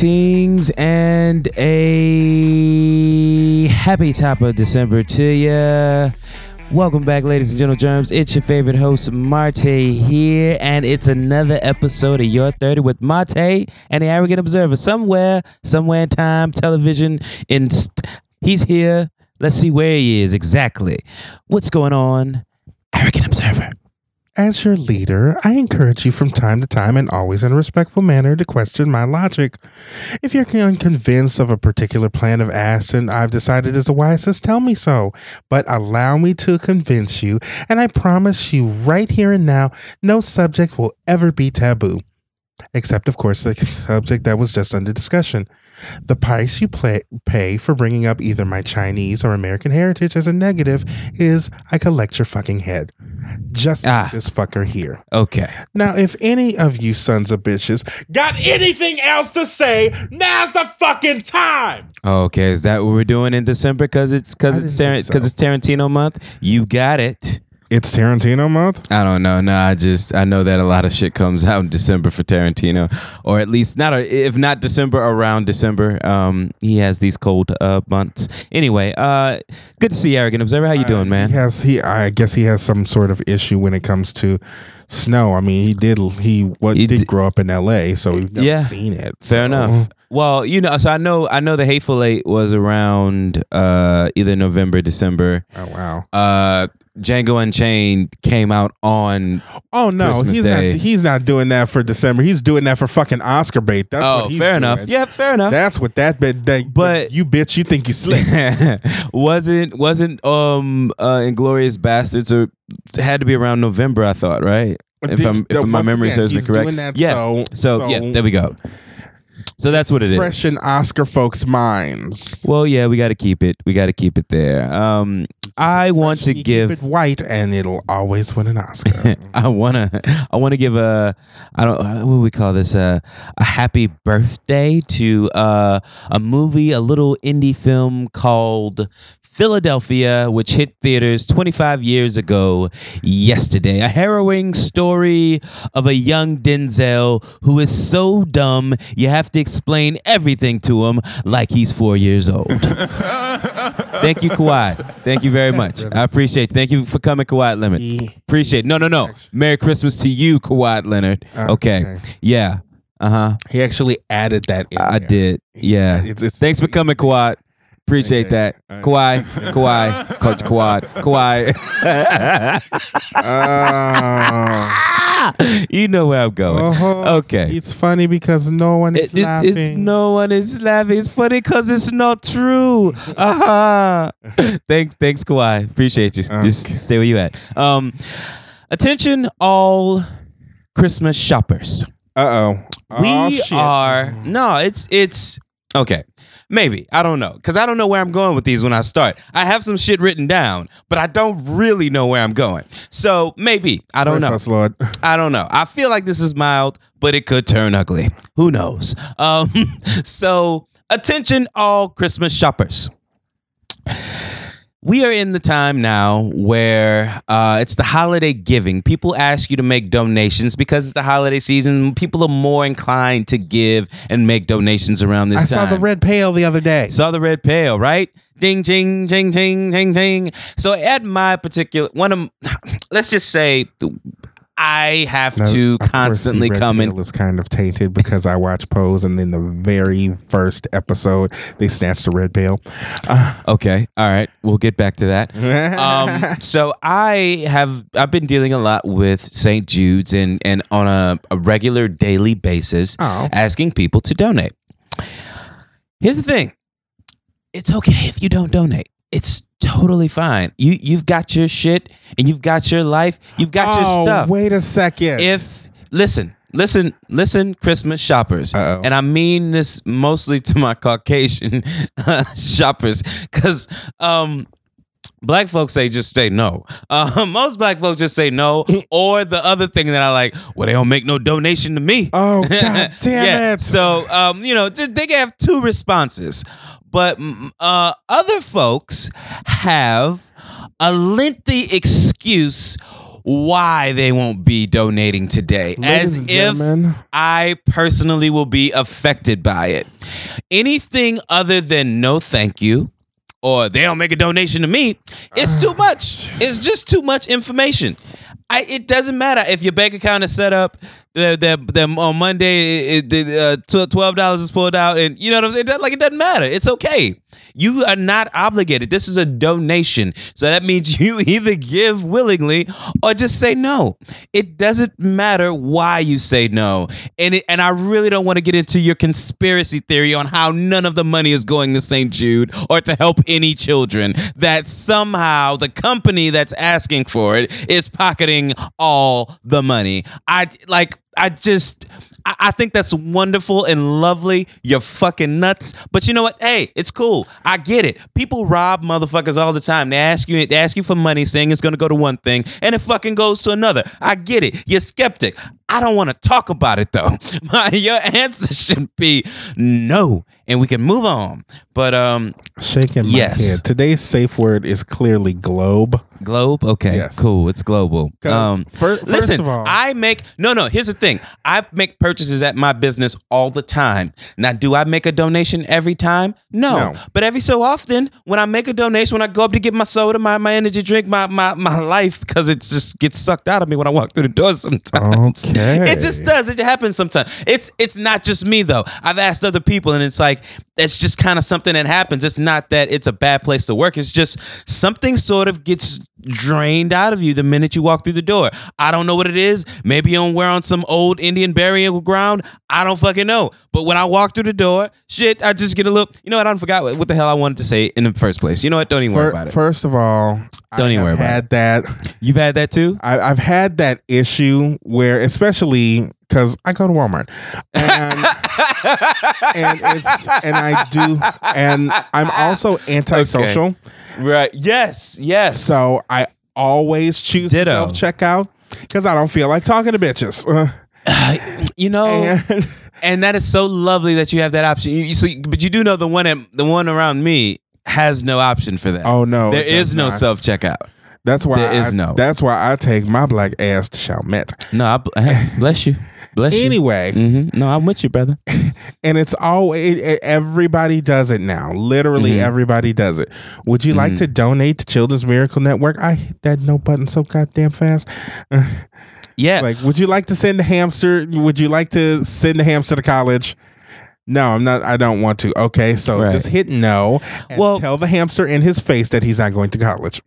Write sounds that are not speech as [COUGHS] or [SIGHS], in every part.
Greetings and a happy top of December to ya. Welcome back, ladies and gentlemen. Germs. It's your favorite host, Marte, here, and it's another episode of Your 30 with Marte and the Arrogant Observer. Somewhere, somewhere in time, television, in he's here. Let's see where he is exactly. What's going on, Arrogant Observer? As your leader, I encourage you from time to time and always in a respectful manner to question my logic. If you're unconvinced of a particular plan of action I've decided is the wisest, tell me so. But allow me to convince you, and I promise you right here and now, no subject will ever be taboo. Except, of course, the subject that was just under discussion. The price you play, pay for bringing up either my Chinese or American heritage as a negative is I collect your fucking head. Just like Ah. this fucker here. Okay. Now, if any of you sons of bitches got anything else to say, now's the fucking time. Okay, is that what we're doing in December? Cause it's cause it's didn't Tar- so. cause it's Tarantino month. You got it. It's Tarantino month. I don't know. No, I just I know that a lot of shit comes [LAUGHS] out in December for Tarantino, or at least not. A, if not December, around December. Um, he has these cold uh months. Anyway, uh, good to see you, Arrogant Observer. How you doing, man? He has he. I guess he has some sort of issue when it comes to snow. I mean, he did he what He did d- grow up in L.A., so we've never Yeah. seen it. Fair enough. Well, you know, so I know I know the Hateful Eight was around uh either November, December. Oh wow. Uh, Django Unchained came out on. Oh no, Christmas he's Day. not. He's not doing that for December. He's doing that for fucking Oscar bait. That's oh, what he's fair doing. enough. Yeah, fair enough. That's what that bit. That, But- you bitch, you think you slick? [LAUGHS] wasn't wasn't um uh Inglourious Basterds or had to be around November I thought right if I'm if my memory again, serves me correct yeah so, so, yeah there we go so that's what it is fresh in Oscar folks' minds. well yeah we got to keep it we got to keep it there um I want to give keep it white, and it'll always win an Oscar. [LAUGHS] I wanna I wanna give a I don't uh, what do we call this uh, a happy birthday to uh, a movie a little indie film called Philadelphia which hit theaters 25 years ago yesterday a harrowing story of a young Denzel who is so dumb you have to explain everything to him like he's 4 years old [LAUGHS] Thank you Kawhi thank you very much I appreciate it. thank you for coming Kawhi Limit He- Appreciate it. No, no, no. Merry Christmas to you, Kawhi Leonard. Uh, okay. okay. Yeah. Uh huh. He actually added that in. I there. did. Yeah. It's- it's- Thanks for coming, Kawhi. Appreciate Okay. that. All Kawhi, [LAUGHS] Kawhi, Coach Kawhi, Kawhi. Oh. [LAUGHS] [LAUGHS] you know where I'm going. Uh-huh. Okay. It's funny because no one is It- it- laughing. it's no one is laughing. It's funny because it's not true. [LAUGHS] Uh-huh. [LAUGHS] thanks, thanks, Kawhi. Appreciate you. Just stay where you at. Um, attention, all Christmas shoppers. Uh oh. we are no it's it's okay maybe. I don't know. Because i don't know where i'm going with these when i start. I have some shit written down but i don't really know where i'm going. So maybe. I don't know. Us, Lord. [LAUGHS] i don't know. I feel like this is mild but it could turn ugly. Who knows? Um [LAUGHS] so attention all christmas shoppers we are in the time now where uh, it's the holiday giving. People ask you to make donations because it's the holiday season. People are more inclined to give and make donations around this time. I time. saw the red pail the other day. Saw the red pail, right? Ding, ding, ding, ding, ding, ding. So at my particular one of, [SIGHS] let's just say, I have Now, to constantly come in. is kind of tainted because I watched Pose, and then the very first episode they snatched the red pail. Uh, Okay, all right, we'll get back to that. um, [LAUGHS] so I have I've been dealing a lot with St. Jude's and and on a, a regular daily basis, Oh. asking people to donate. Here's the thing: it's okay if you don't donate. It's totally fine. You you've got your shit and you've got your life. You've got oh, your stuff. wait a second. If listen, listen, listen, Christmas shoppers, Uh-oh. and I mean this mostly to my Caucasian uh, [LAUGHS] shoppers, because um, black folks say just say no. Uh, [LAUGHS] most black folks just say no, [CLEARS THROAT] or the other thing that I like, well, they don't make no donation to me. Oh, God [LAUGHS] damn yeah. it. So um, you know, just, they have two responses, but mm, uh, other folks have a lengthy excuse why they won't be donating today. Ladies as if I personally will be affected by it. Anything other than no thank you or they don't make a donation to me, it's too [SIGHS] much. It's just too much information. I, it doesn't matter if your bank account is set up. The, the, on Monday, it, it, uh, twelve dollars is pulled out, and you know what I'm saying. Like it doesn't matter. It's okay. You are not obligated. This is a donation, so that means [LAUGHS] you either give willingly or just say no. It doesn't matter why you say no, and it, and I really don't want to get into your conspiracy theory on how none of the money is going to St. Jude or to help any children. That somehow the company that's asking for it is pocketing all the money. I like. I just, I, I think that's wonderful and lovely. You're fucking nuts, but you know what? Hey, it's cool. I get it. People rob motherfuckers all the time. They ask you, they ask you for money, saying it's gonna go to one thing, and it fucking goes to another. I get it. You're skeptic. I don't want to talk about it though. [LAUGHS] Your answer should be no, and we can move on. But um, shaking my Yes. head. Today's safe word is clearly globe. globe. Okay, Yes. cool. It's global. Um, fir- first Listen, of all- I make no, no. Here's the thing: I make purchases at my business all the time. Now, do I make a donation every time? No, No. but every so often, when I make a donation, when I go up to get my soda, my, my energy drink, my my my life, because it just gets sucked out of me when I walk through the door. [LAUGHS] Sometimes Okay. it just does. It happens sometimes. It's it's not just me though. I've asked other people, and it's like that's just kind of something that happens. It's not that it's a bad place to work. It's just something sort of gets drained out of you the minute you walk through the door. I don't know what it is. Maybe I'm we're on some old Indian burial ground. I don't fucking know. But when I walk through the door, shit, I just get a little. You know what? I don't forgot what, what the hell I wanted to say in the first place. You know what? Don't even worry about it. First of all, Don't I even worry about had that. You've had that too. I, I've had that issue where, especially because I go to Walmart, and [LAUGHS] and it's and I do, and I'm also antisocial, Right. Yes. Yes. so I always choose Ditto. self checkout because I don't feel like talking to bitches. [LAUGHS] you know, and and that is so lovely that you have that option. You, you so, but you do know the one at, the one around me has no option for that. oh no, there is no self checkout. That's why there is I, no. That's why I take my black ass to Chalmette. No, I, [LAUGHS] bless you, bless you. Anyway, hmm No, I'm with you, brother. [LAUGHS] and it's always it, everybody does it now. Literally Mhm. everybody does it. Would you like Mhm. to donate to Children's Miracle Network? I hit that no button so goddamn fast. [LAUGHS] Yeah, like, would you like to send a hamster? Would you like to send a hamster to college? No, I'm not. I don't want to. Okay, so Right. just hit no and Well- tell the hamster in his face that he's not going to college.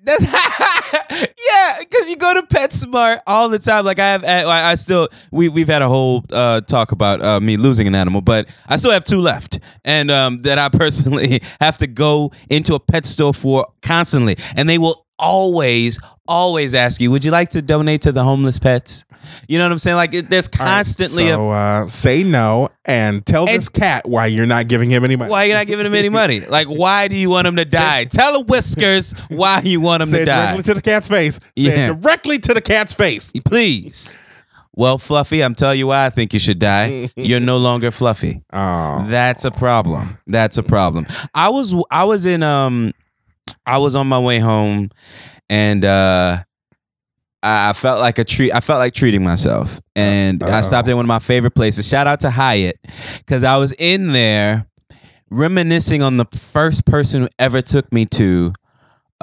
[LAUGHS] yeah, because you go to PetSmart all the time. Like I have, I, I still we we've had a whole uh, talk about uh, me losing an animal, but I still have two left, and um, that I [LAUGHS] personally have to go into a pet store for constantly, and they will always always ask you, "Would you like to donate to the homeless pets?" You know what I'm saying? Like it, there's constantly a so uh, say no and tell this cat why you're not giving him any money. why you're not giving him any money? [LAUGHS] Like, why do you want him to die? Tell the whiskers why you want him Say to die. directly to the cat's face. Say Yeah. directly to the cat's face. Please. Well, Fluffy, I'm telling you why I think you should die. [LAUGHS] You're no longer Fluffy. Oh, That's a problem. That's a problem. I was I was in um I was on my way home and uh I I felt like a treat. I felt like treating myself, and I Uh-oh. stopped at one of my favorite places. Shout out to Hyatt, because I was in there reminiscing on the first person who ever took me to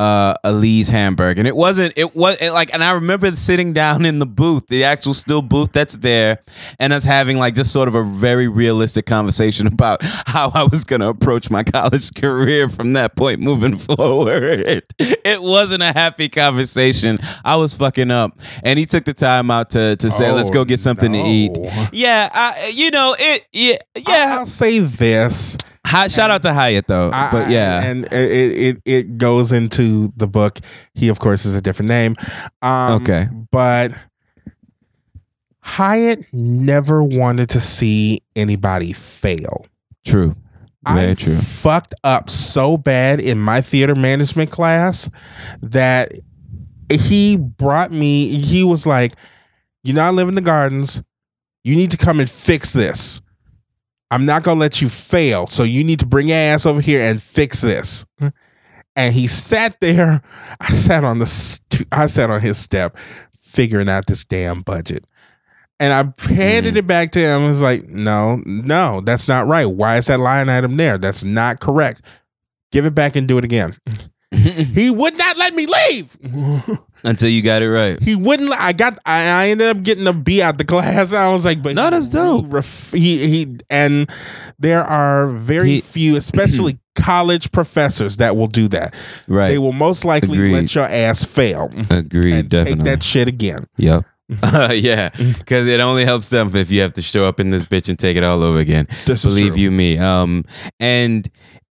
uh, a Lee's Hamburg, and it wasn't. It was it like, and I remember sitting down in the booth, the actual still booth that's there, and us having like just sort of a very realistic conversation [LAUGHS] about how I was going to approach my college [LAUGHS] career from that point moving [LAUGHS] forward. It wasn't a happy conversation. I was fucking up, and he took the time out to to say, "Let's go get something to eat." Oh. Yeah, I, you know it. Yeah, yeah. I'll say this. Hi, shout out to Hyatt though, I- but yeah. and it, it it goes into the book. He, of course, is a different name. Um, Okay. but Hyatt never wanted to see anybody fail. True. Very I true. fucked up so bad in my theater management class that he brought me. He was like, "You know, I live in the gardens. You need to come and fix this. I'm not gonna let you fail. So you need to bring your ass over here and fix this." And he sat there. [LAUGHS] I sat on the. St- I sat on his step. figuring out this damn budget. And I handed Mhm. it back to him. I was like, no, no, that's not right. Why is that line item there? That's not correct. Give it back and do it again. [LAUGHS] He would not let me leave. [LAUGHS] Until you got it right. He wouldn't. I got. I, I ended up getting a B out the class. [LAUGHS] I was like, but No, that's dope. He, ref- he, he and there are very He- few, especially [CLEARS THROAT] college professors, that will do that. Right. They will most likely Agreed. let your ass fail Agreed. and definitely. take that shit again. Yep. [LAUGHS] yeah, because it only helps them if you have to show up in this bitch and take it all over again. This is Believe you me. Um, and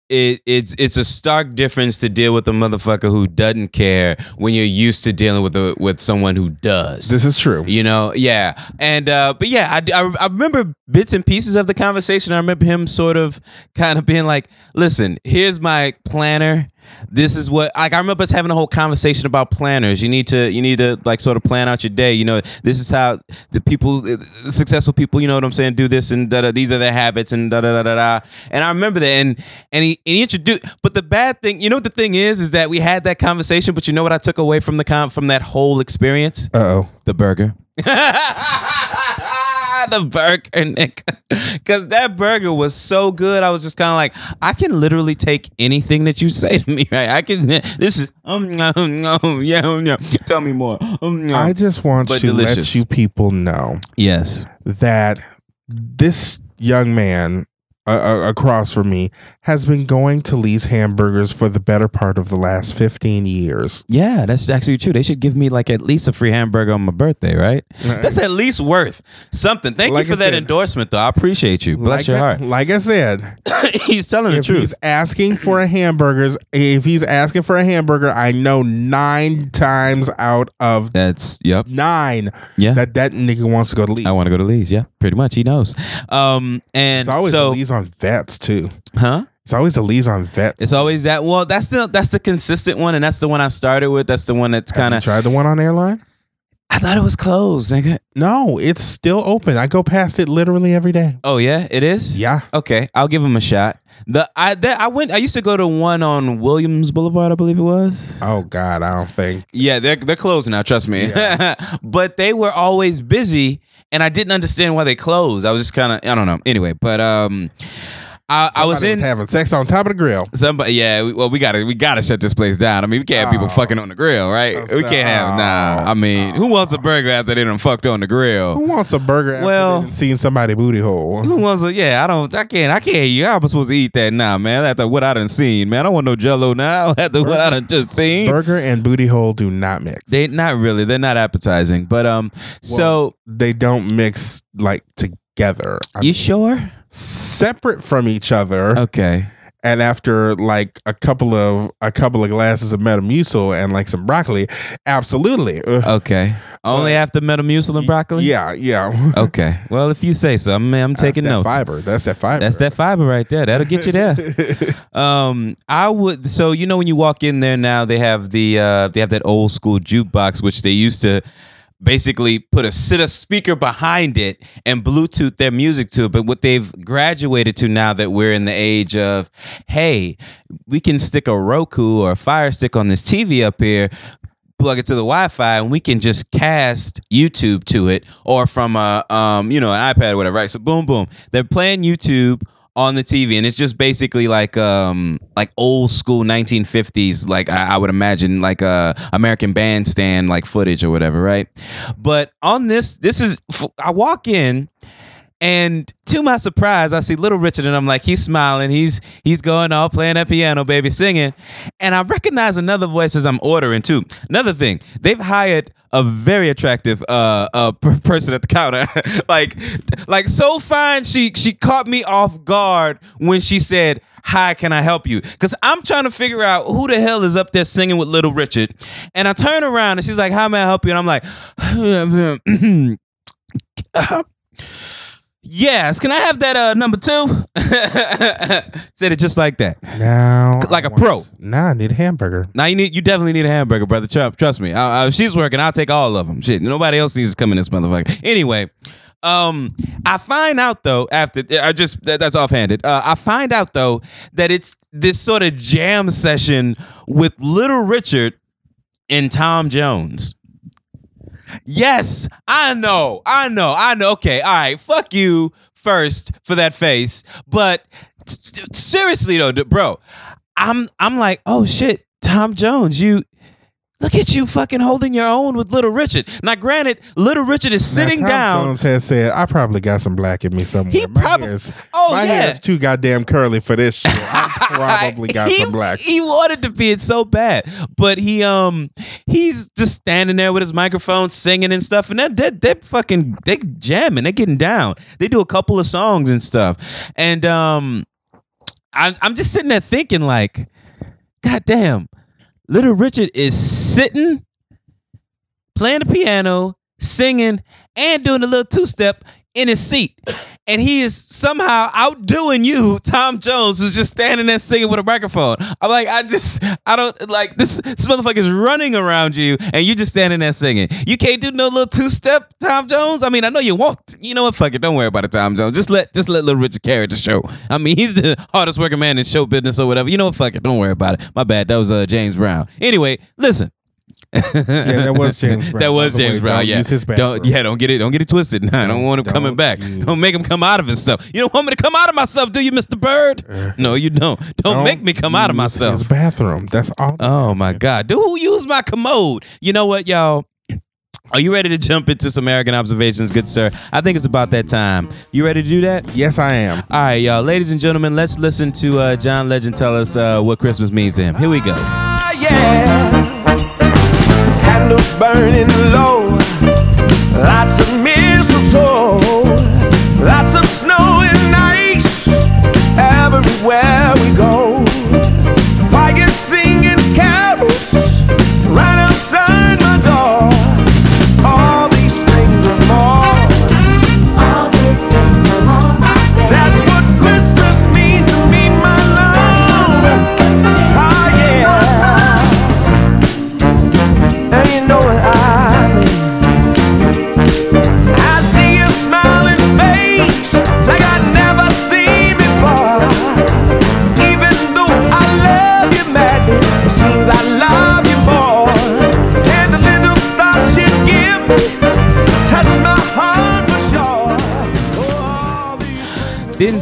it it's it's a stark difference to deal with a motherfucker who doesn't care when you're used to dealing with a with someone who does. This is true. you know, yeah, and uh, but yeah, I, I I remember bits and pieces of the conversation. I remember him sort of kind of being like, "Listen, here's my planner." This is what like I remember us having a whole conversation about planners. You need to you need to like sort of plan out your day. You know, this is how the people, uh, successful people, you know what I'm saying, do this and da da. These are their habits and da da da da da. And I remember that. And and he, and he introduced. But the bad thing, you know what the thing is, is that we had that conversation. But you know what I took away from the con from that whole experience? Uh oh. The burger. [LAUGHS] the burger, Nick. Because [LAUGHS] that burger was so good. I was just kind of like, I can literally take anything that you say to me, [LAUGHS] right? I can, this is, um, um, um, yeah, um, yeah. Tell me more. Um, I um. just want to delicious. let you people know Yes. that this young man uh, uh, across from me has been going to Lee's Hamburgers for the better part of the last 15 years. Yeah, that's actually true. They should give me like at least a free hamburger on my birthday, right? That's at least worth something. Thank Like you for I that said- endorsement, though. I appreciate you. Bless like your I, heart. Like I said, [COUGHS] he's telling the truth. he's asking for a hamburgers, if he's asking for a hamburger, I know nine times out of That's yep. nine Yeah. that that nigga wants to go to Lee's. I want to go to Lee's. Yeah, pretty much. He knows. Um, and it's always so, Lee's on vets too. huh? It's always a Lee's on vets. It's always that. Well, that's the that's the consistent one, and that's the one I started with. That's the one that's kind of. tried the one on airline? I thought it was closed, nigga. No, it's still open. I go past it literally every day. Oh yeah, it is. Yeah. Okay, I'll give him a shot. The I that I went. I used to go to one on Williams Boulevard, I believe it was. Oh God, I don't think. Yeah, they're they're closed now. Trust me. [LAUGHS] but they were always busy, and I didn't understand why they closed. I was just kind of I don't know. Anyway, but um, I, I was in. having sex on top of the grill. Somebody, yeah. we- Well, we gotta, we gotta shut this place down. I mean, we can't have people Oh. fucking on the grill, right? We can't have. Nah, I mean, who wants a burger after they done fucked on the grill? Who wants a burger after Well- well, seeing somebody booty hole? Who wants a? Yeah, I don't. I can't. I can't. You. I'm supposed to eat that now, man? After what I done seen, man. I don't want no Jello now. [LAUGHS] After what I done just seen. Burger and booty hole do not mix. They not really. They're not appetizing. But um. So they don't mix like together. I you mean, sure? Separate from each other. Okay. And after like a couple of a couple of glasses of Metamucil and like some broccoli, absolutely. Okay. Only But- after Metamucil and broccoli. Yeah, yeah. [LAUGHS] Okay. Well, if you say so, I'm, I'm taking That's that notes. Fiber. That's that fiber. That's that fiber right there. That'll get you there. [LAUGHS] Um, I would. So you know when you walk in there now, they have the uh, they have that old school jukebox, which they used to basically put a sit a speaker behind it and Bluetooth their music to it. But what they've graduated to now that we're in the age of, hey, we can stick a Roku or a Fire Stick on this TV up here. Plug it to the Wi-Fi, and we can just cast YouTube to it, or from a, um, you know, an iPad or whatever. Right? So, boom, boom. They're playing YouTube on the TV, and it's just basically like um like old school 1950s, like I, I would imagine like uh American Bandstand like footage or whatever, right? But on this, this is I walk in. And to my surprise, I see Little Richard, and I'm like, he's smiling, he's he's going off playing that piano, baby, singing, and I recognize another voice as I'm ordering too. Another thing, they've hired a very attractive uh, uh per- person at the counter, [LAUGHS] like like so fine. She she caught me off guard when she said, "Hi, can I help you?" Because I'm trying to figure out who the hell is up there singing with Little Richard, and I turn around and she's like, "How may I help you?" And I'm like. [SIGHS] [CLEARS THROAT] [CLEARS THROAT] Yes, can I have that uh number two? [LAUGHS] Said it just like that. now Like a a pro. Now I need a hamburger. Now you need, you definitely need a hamburger, brother. Trust, trust me. I, I, if she's working, I'll take all of them. Shit, nobody else needs to come in this motherfucker. Anyway, um, I find out though after I just that, that's offhanded. Uh, I find out though that it's this sort of jam session with Little Richard and Tom Jones. Yes, I know, I know, I know. Okay, all right, fuck you first for that face, but seriously though, bro, I'm I'm like, oh shit, Tom Jones, you. Look at you fucking holding your own with Little Richard. Now, granted, Little Richard is Now, sitting Tom down. Jones has said, "I probably got some black in me somewhere." He my prob- hair's, Oh, my yeah. hair's too goddamn curly for this shit. I [LAUGHS] probably got he, some black. He wanted to be it so bad, but he um he's just standing there with his microphone singing and stuff, and that that that fucking they jamming, they getting down. They do a couple of songs and stuff, and um, I, I'm just sitting there thinking like, God damn, Little Richard is sitting, playing the piano, singing, and doing a little two step in his seat. And he is somehow outdoing you, Tom Jones, who's just standing there singing with a microphone. I'm like, I just, I don't like this. This motherfucker is running around you, and you just standing there singing. You can't do no little two step, Tom Jones. I mean, I know you won't. You know what? Fuck it. Don't worry about it, Tom Jones. Just let, just let Little Richard carry the show. I mean, he's the hardest working man in show business or whatever. You know what? Fuck it. Don't worry about it. My bad. That was uh, James Brown. Anyway, listen. Yeah, that was James [LAUGHS] Brown. That was By way, James Brown. Yeah, use his don't bathroom. yeah, don't get it, don't get it twisted. Nah, I don't want him Don't coming back. use- Don't make him come out of himself. You don't want me to come out of myself, do you, Mister Bird? No, you don't. Don't, make me come out of myself. His bathroom. That's all. Oh my God, dude, who used my commode? You know what, y'all? Are you ready to jump into some American observations, good sir? I think it's about that time. You ready to do that? Yes, I am. All right, y'all, ladies and gentlemen, let's listen to uh, John Legend tell us uh, what Christmas means to him. Here we go. Ah, yeah. Candles burning low. Lots of mistletoe. Lots of snow and ice. Everywhere we go. Choirs singing carols.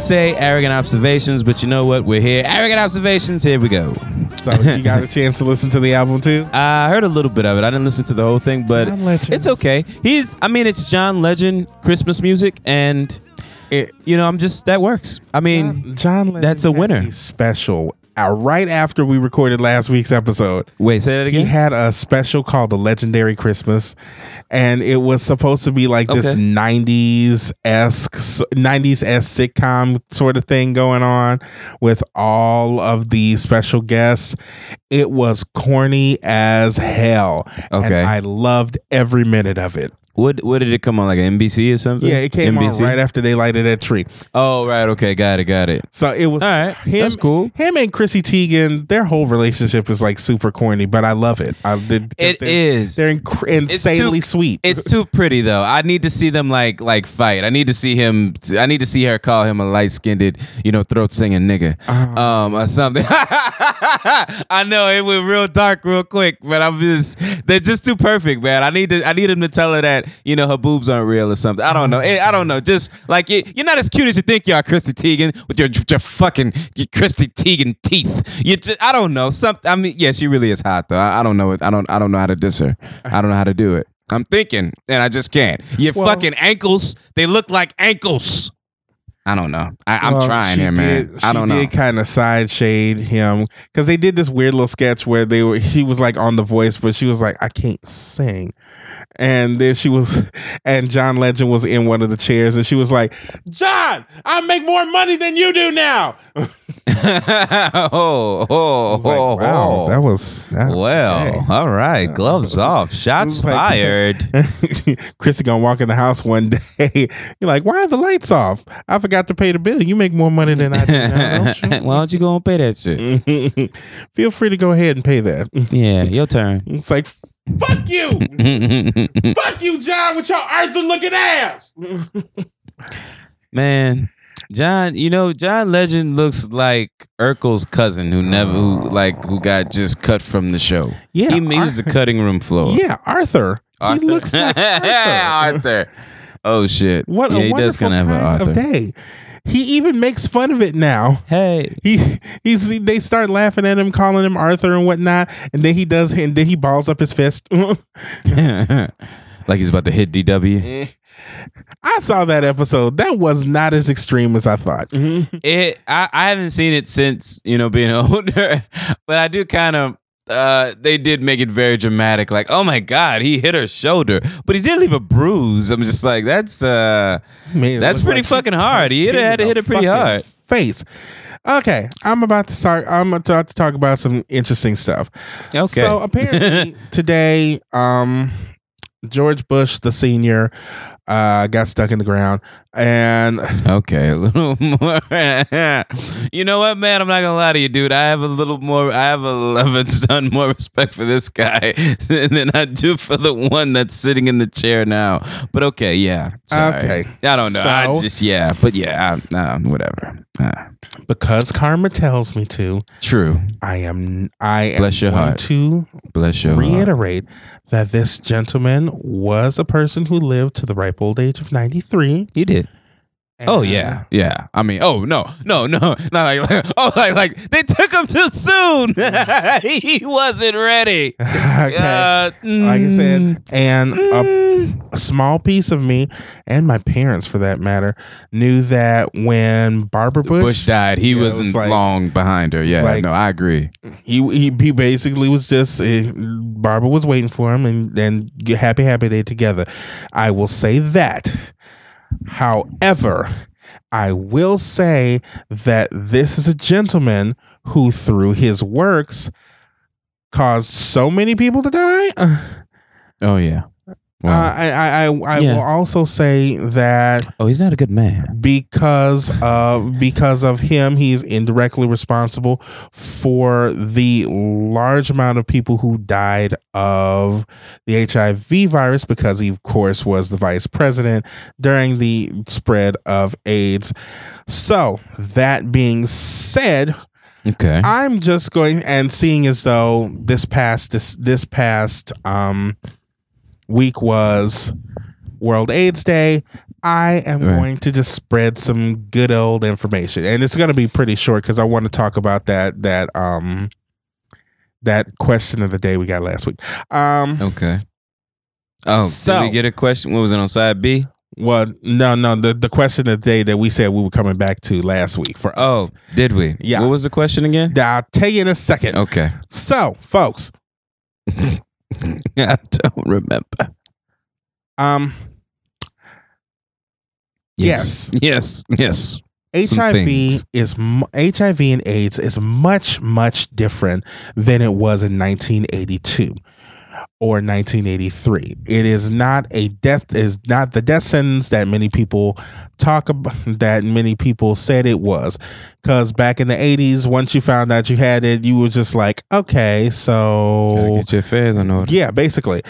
Say arrogant observations, but you know what? We're here. Arrogant observations. Here we go. So you got a chance to listen to the album too. [LAUGHS] I heard a little bit of it. I didn't listen to the whole thing, but John Legend. it's okay. He's, I mean, it's John Legend Christmas music, and It, you know, I'm just that works. I mean, John, John Legend that's a had winner. special. Right after we recorded last week's episode, wait, say that again. he had a special called the Legendary Christmas, and it was supposed to be like this Okay. '90s esque '90s esque sitcom sort of thing going on with all of the special guests. It was corny as hell, and Okay. I loved every minute of it. What what did it come on like an NBC or something? Yeah, it came NBC? on right after they lighted that tree. Oh, right. Okay, got it, got it. So it was All right, him, that's cool. Him and Chrissy Teigen, their whole relationship is like super corny, but I love it. I did. It they're, is. They're inc- insanely too- sweet. It's [LAUGHS] too pretty though. I need to see them like like fight. I need to see him. I need to see her call him a light skinned, you know, throat singing nigga, Uh-huh. um, or something. [LAUGHS] I know it went real dark real quick, but I'm just they're just too perfect, man. I need to I need him to tell her that you know her boobs aren't real or something. I don't know. Eh, I don't know. Just like you, you're not as cute as you think you are, Chrissy Teigen, with your your fucking your Chrissy Teigen teeth. You just I don't know. Some I mean, yeah, she really is hot though. I, I don't know it. I don't I don't know how to diss her. I don't know how to do it. I'm thinking, and I just can't. Your Well- fucking ankles, they look like ankles. I don't know. I, I'm Well, trying here, man. did- I don't know. she did kind of side shade him because they did this weird little sketch where they were. He was like on The Voice, but she was like, "I can't sing," and then she was, [LAUGHS] and John Legend was in one of the chairs, and she was like, "John, I make more money than you do now." [LAUGHS] [LAUGHS] oh, oh, like, oh, wow, oh. that was that, well, hey. all right. Gloves off. [LAUGHS] Shots was like- [LAUGHS] fired. Chrissy gonna walk in the house one day. You're like, why are the lights off? I forgot to pay the bill. You make more money than I do now, don't you? Why don't you go and pay that shit? Feel free to go ahead and pay that. Yeah, your turn. It's like, fuck you, fuck you, John, with your arts and looking ass. Man, John, you know, John Legend looks like Urkel's cousin who never, who like, who got just cut from the show. Yeah, he, he was the cutting room floor. Yeah, Arthur. Arthur. looks like [LAUGHS] Arthur. Arthur. Oh shit! What yeah, a he does wonderful kind of have an kind Arthur. of day. He even makes fun of it now. Hey, He he's they start laughing at him, calling him Arthur and whatnot, and then he does, and then he balls up his fist. [LAUGHS] [LAUGHS] like he's about to hit DW. Eh. I saw that episode. That was not as extreme as I thought. It. I, I haven't seen it since you know being [LAUGHS] older, but I do kind of. Uh, they did make it very dramatic. Like, oh my god, he hit her shoulder, but he did leave a bruise. I'm just like, that's uh, Man, That's pretty she fucking hard. He hit punched had to hit the it pretty hard. Face. Okay, I'm about to start. I'm about to talk about some interesting stuff. okay. So apparently [LAUGHS] today, um, George Bush the senior uh, got stuck in the ground, and Okay, [LAUGHS] a little more. you know what, man? I'm not gonna lie to you, dude. I have a little more. I have a eleven ton more respect for this guy [LAUGHS] than I do for the one that's sitting in the chair now. But okay, yeah. sorry. Okay, I don't know. I just yeah, but yeah, I, uh, whatever. Uh, because karma tells me to, true. I am. I am Bless your heart. to Bless your heart. reiterate that this gentleman was a person who lived to the ripe old age of 93. He did. Oh yeah, yeah. I mean, oh no, no, no, not like, like [LAUGHS] oh like like they took him too soon. [LAUGHS] he wasn't ready. [LAUGHS] okay. Uh, like I said, and a, mm, a small piece of me and my parents, for that matter, knew that when Barbara Bush, Bush, died. He wasn't was like- long behind her. Yeah, like- no, I agree. he, he he basically was just uh, Barbara was waiting for him, and then happy happy day together. I will say that. However, I will say that this is a gentleman who, through his works, caused so many people to die. [SIGHS] Oh yeah. Uh, I I I, I Yeah. will also say that oh, he's not a good man. because of because of him, he is indirectly responsible for the large amount of people who died of the HIV virus because he, of course, was the vice president during the spread of AIDS. So that being said, Okay. I'm just going and seeing as though this past this this past um week was World AIDS Day. I am Right. going to just spread some good old information, and it's going to be pretty short because I want to talk about that that um that question of the day we got last week. Um, okay. Oh, So- did we get a question? What was it on side B? well, no, no, the the question of the day that we said we were coming back to last week for Oh, us. did we? Yeah. What was the question again? I'll tell you in a second. Okay. So, folks, [LAUGHS] [LAUGHS] I don't remember. um, Yes. Yes. Yes. Some HIV is HIV and AIDS is much much different than it was in 1982 or 1983. It is not a death is not the death sentence that many people talk about that many people said it was cuz back in the 80s once you found out you had it you were just like okay Gotta so get your affairs in order. yeah, basically.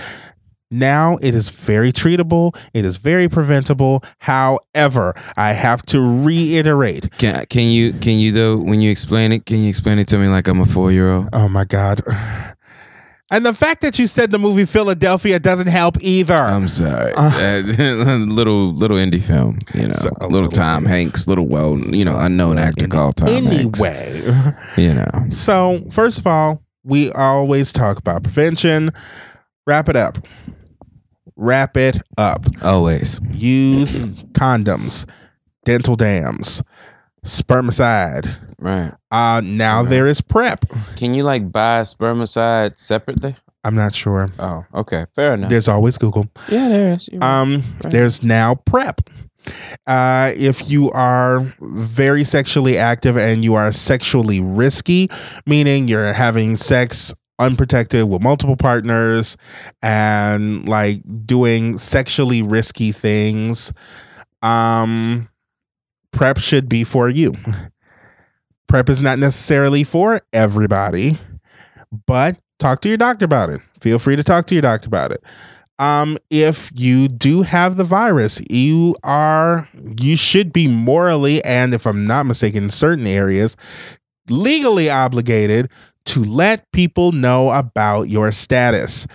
Now it is very treatable. It is very preventable. However, I have to reiterate. Can can you can you though when you explain it? Can you explain it to me like I'm a four year old? Oh my God. And the fact that you said the movie Philadelphia doesn't help either. I'm sorry. Uh. [LAUGHS] Little little indie film, you know. So, little, little Tom Hanks, little well, you know, unknown actor called Tom Hanks. anyway. [LAUGHS] You know. So, first of all, we always talk about prevention. Wrap it up. Wrap it up. Always. Use condoms, dental dams, spermicide. Right. Uh, now Okay. there is PrEP. Can you like buy spermicide separately? I'm not sure. Oh, okay. Fair enough. There's always Google. yeah, there is. You're. Um, Right. there's now PrEP. Uh, if you are very sexually active and you are sexually risky, meaning you're having sex unprotected with multiple partners and like doing sexually risky things, um, PrEP should be for you. PrEP is not necessarily for everybody, but talk to your doctor about it. Feel free to talk to your doctor about it um if you do have the virus you are you should be morally and if i'm not mistaken in certain areas legally obligated to let people know about your status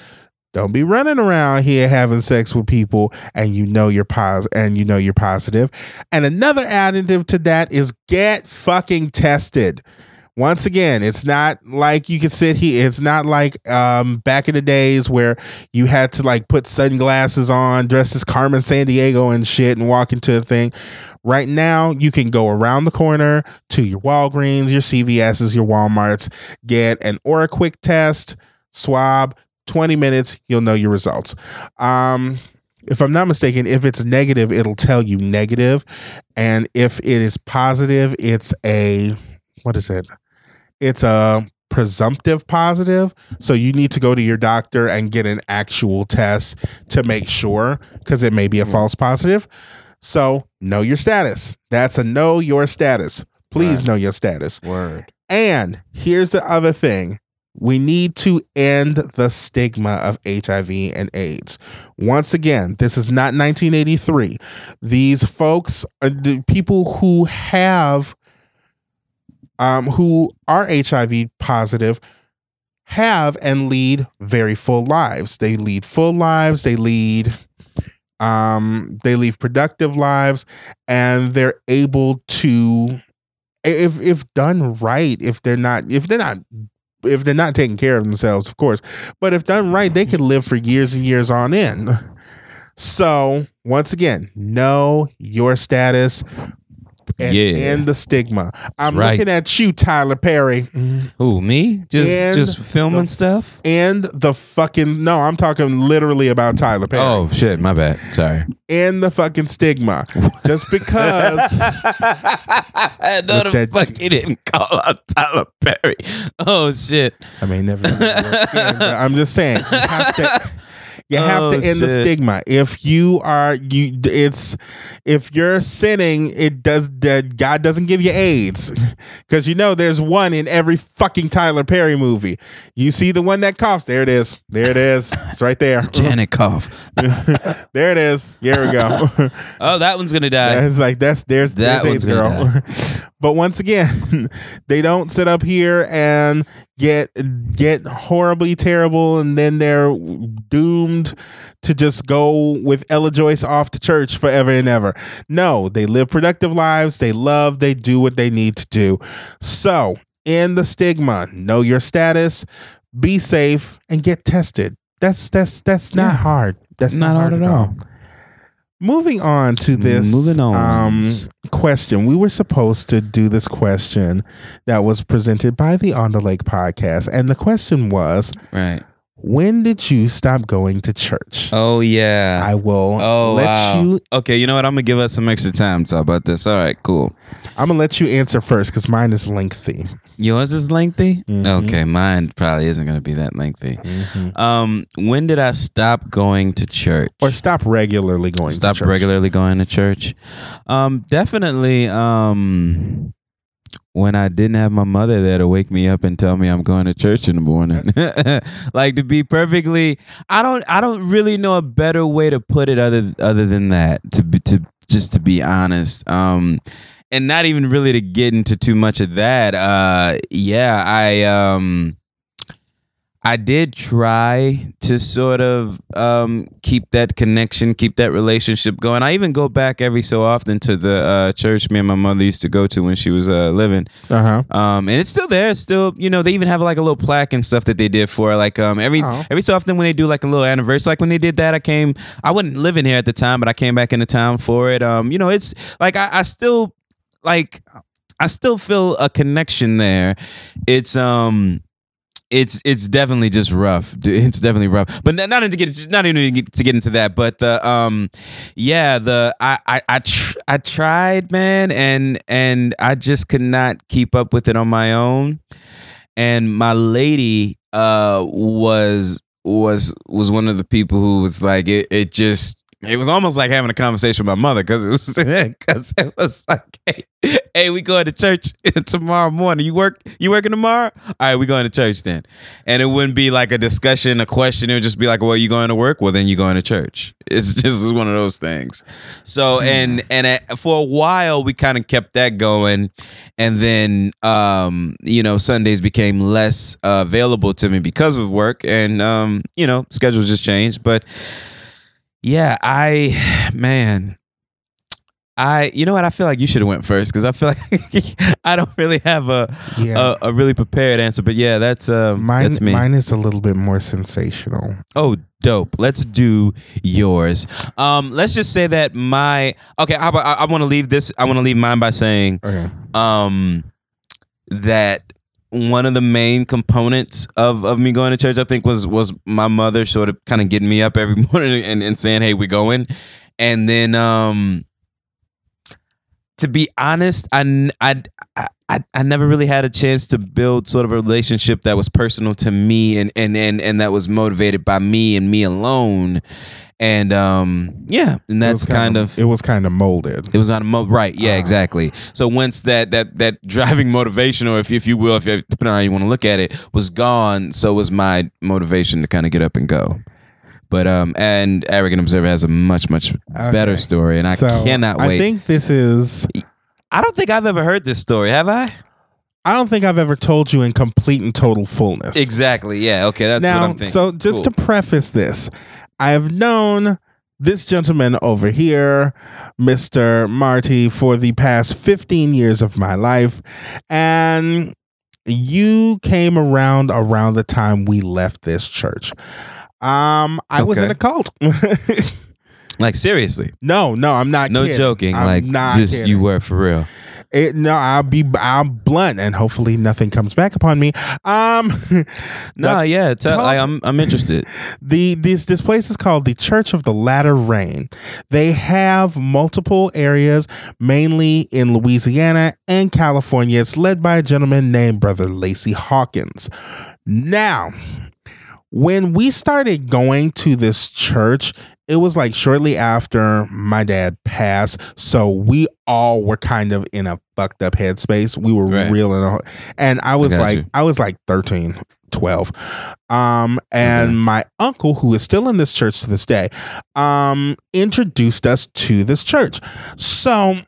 Don't be running around here having sex with people and you know you're and you know you're positive. And another additive to that is get fucking tested. Once again, it's not like you can sit here. It's not like um, back in the days where you had to like put sunglasses on, dress as Carmen Sandiego and shit, and walk into a thing. Right now, you can go around the corner to your Walgreens, your CVS's, your Walmarts, get an OraQuick test, swab, 20 minutes, you'll know your results. Um, if I'm not mistaken, if it's negative, it'll tell you negative, and if it is positive, it's a what is it? It's a presumptive positive. So you need to go to your doctor and get an actual test to make sure because it may be a false positive. So know your status. That's a know your status. Please know your status. Word. And here's the other thing. We need to end the stigma of HIV and AIDS. Once again, this is not 1983. These folks, uh, the people who have, um, who are HIV positive, have and lead very full lives. They lead full lives. They lead, um, they lead productive lives, and they're able to if if done right, if they're not if they're not if they're not taking care of themselves, of course, but if done right, they can live for years and years on end. So once again, know your status and Yeah. end the stigma. I'm right. looking at you, Tyler Perry. Who me? Just And just filming the- stuff. And the fucking no, I'm talking literally about Tyler Perry. Oh shit, my bad. Sorry. And the fucking stigma. [LAUGHS] Just because [LAUGHS] no, the fuck he didn't call out Tyler Perry. Oh shit. I mean, never. [LAUGHS] I'm just saying, you have to, you have Oh, to end the stigma. If you are you, it's if you're sinning, it does that God doesn't give you AIDS [LAUGHS] because you know there's one in every fucking Tyler Perry movie. You see the one that coughs. There it is. There it is. It's right there. [LAUGHS] Janet cough. [LAUGHS] there it is. Here we go. Oh, that one's gonna die. It's like that's there's That there's AIDS one's girl. But once again, [LAUGHS] they don't sit up here and get get horribly terrible and then they're doomed to just go with Ella Joyce off to church forever and ever. No, they live productive lives, they love, they do what they need to do. So, in the stigma, know your status, be safe and get tested. That's that's that's not Yeah. hard. That's Not not, hard hard at at all. all. Moving on to this Moving on. um, question. We were supposed to do this question that was presented by the On the Lake podcast. And the question was Right. When did you stop going to church? Oh yeah. I will oh let wow. you, Okay, you know what? I'm gonna give us some extra time to talk about this. All right, cool. I'm going to let you answer first because mine is lengthy. Yours is lengthy. Mhm. Okay, mine probably isn't gonna be that lengthy. Um, when did I stop going to church? Or stop regularly going stop to church. regularly going to church? Um, definitely. Um, when I didn't have my mother there to wake me up and tell me I'm going to church in the morning. [LAUGHS] like to be perfectly, I don't, I don't really know a better way to put it other other than that. To be, to just to be honest. Um, and not even really to get into too much of that. Uh, yeah, I um. I did try to sort of um, keep that connection, keep that relationship going. I even go back every so often to the uh, church me and my mother used to go to when she was uh, living. Uh huh. Um, and it's still there. It's still, you know, they even have like a little plaque and stuff that they did for like um every Oh. every so often when they do like a little anniversary. Like when they did that, I came. I wasn't living here at the time, but I came back into town for it. Um, you know, it's like I, I still like I still feel a connection there. It's um it's it's definitely just rough. It's definitely rough. But not, to get not even to get, to get into that. But the um, yeah, the I I I, tr- I tried, man, and and I just could not keep up with it on my own. And my lady uh was was was one of the people who was like it. It just it was almost like having a conversation with my mother because it was [LAUGHS] because it was like hey, [LAUGHS] [LAUGHS] we going to church [LAUGHS] tomorrow morning. You work you working tomorrow? All right, we going to church then. And it wouldn't be like a discussion, a question. It would just be like, well, you going to work? Well, then you going to church. [LAUGHS] It's just one of those things. So and and at, for a while we kind of kept that going, and then um you know Sundays became less uh, available to me because of work, and um you know schedules just changed. But yeah, I [SIGHS] man. I, you know what? I feel like you should have went first because I feel [LAUGHS] like I don't really have a, Yeah. a a really prepared answer. But yeah, that's um, mine, that's me. mine is a little bit more sensational. Oh, dope. Let's do yours. Um, let's just say that my okay. How about I, I want to leave this. I want to leave mine by saying Okay. um that one of the main components of of me going to church, I think, was was my mother sort of kind of getting me up every [LAUGHS] morning and, and saying, "Hey, we're going," and then um to be honest, I, I, I, I never really had a chance to build sort of a relationship that was personal to me and and and, and that was motivated by me and me alone. And um yeah, and that's was kind of it was kind of molded. it was on a mo right, yeah, Uh. exactly. So once that that that [LAUGHS] driving motivation, or if if you will, if you, depending on how you want to look at it, was gone, so was my motivation to kind of get up and go. But um, and arrogant observer has a much much better story, and I So, cannot wait. I think this is. I don't think I've ever heard this story. Have I? I don't think I've ever told you in complete and total fullness. Exactly. Yeah. Okay. That's now, what I'm thinking. so just Cool. to preface this, I have known this gentleman over here, Mr. Marty, for the past 15 years of my life. And you came around around the time we left this church. Um, I was Okay. in a cult. [LAUGHS] like seriously, no, no, I'm not no kidding. joking. I'm like not just kidding. you were for real. It, no, I'll be I'm blunt and hopefully nothing comes back upon me. Um [LAUGHS] No, yeah. Tell, like, I'm I'm interested. [LAUGHS] the this this place is called the Church of the Latter Rain. They have multiple areas, mainly in Louisiana and California. It's led by a gentleman named Brother Lacey Hawkins. Now, when we started going to this church, it was like shortly after my dad passed. So we all were kind of in a fucked up headspace. We were Right. real in a, and I was got like, you. I was like 13, 12. Um, and Okay. my uncle, who is still in this church to this day, um, introduced us to this church. So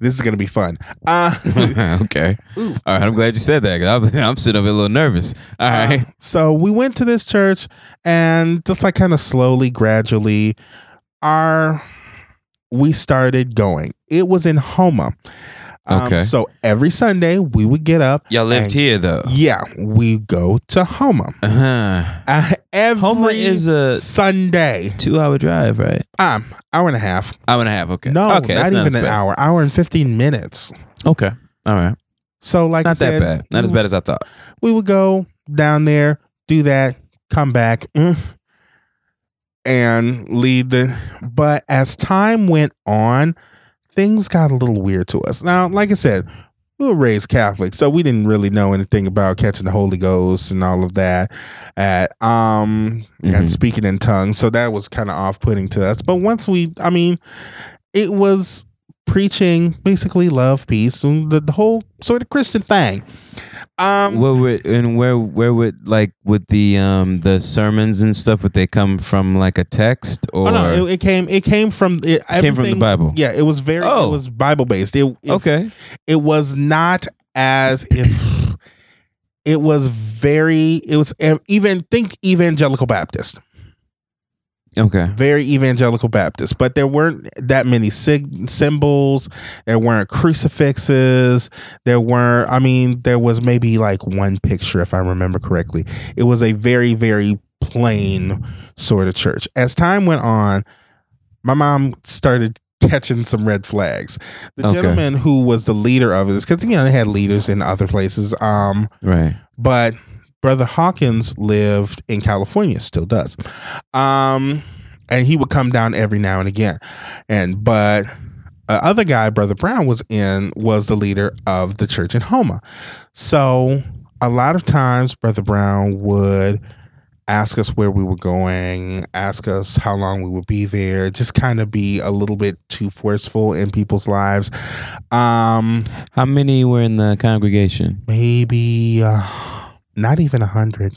this is gonna be fun. Uh, [LAUGHS] okay. All right. I'm glad you said that. I'm, [LAUGHS] I'm sitting up a little nervous. All right. Uh, so we went to this church and just like kind of slowly, gradually, our we started going. It was in Houma. Um, Okay. So every Sunday we would get up. Y'all lived and- here though. Yeah, we go to Houma. Uh-huh. Uh, every Houma is a- Sunday. Two hour drive, right? Um, hour and a half. Hour and a half. Okay. No, Okay. not even an bad. hour. Hour and fifteen minutes. Okay. All right. So like I Not that bad. Not as bad as I thought. we would go down there, do that, come back, mm, and lead the. But as time went on, things got a little weird to us. Now, like I said, we were raised Catholic, so we didn't really know anything about catching the Holy Ghost and all of that, at um, Mhm. and speaking in tongues. So that was kind of off-putting to us. But once we, I mean, it was preaching basically love, peace, and the, the whole sort of Christian thing. Um, Where would and where where would like with the um the sermons and stuff would they come from like a text or Oh no! It, it came. It came from. It came from the Bible? Yeah, it was very. Oh. It was Bible based. It, it okay. It was not as. It, it was very. It was even think evangelical Baptist. Okay. Very evangelical Baptist, but there weren't that many sig- symbols. There weren't crucifixes. There weren't. I mean, there was maybe like one picture, if I remember correctly. It was a very, very plain sort of church. As time went on, my mom started catching some red flags. The Okay. gentleman who was the leader of this, because you know they had leaders in other places. Um, Right. but brother hawkins lived in california still does um and he would come down every now and again and but uh, other guy brother brown was in was the leader of the church in houma so a lot of times brother brown would ask us where we were going, ask us how long we would be there, just kind of be a little bit too forceful in people's lives. Um, How many were in the congregation? maybe uh, not even a hundred,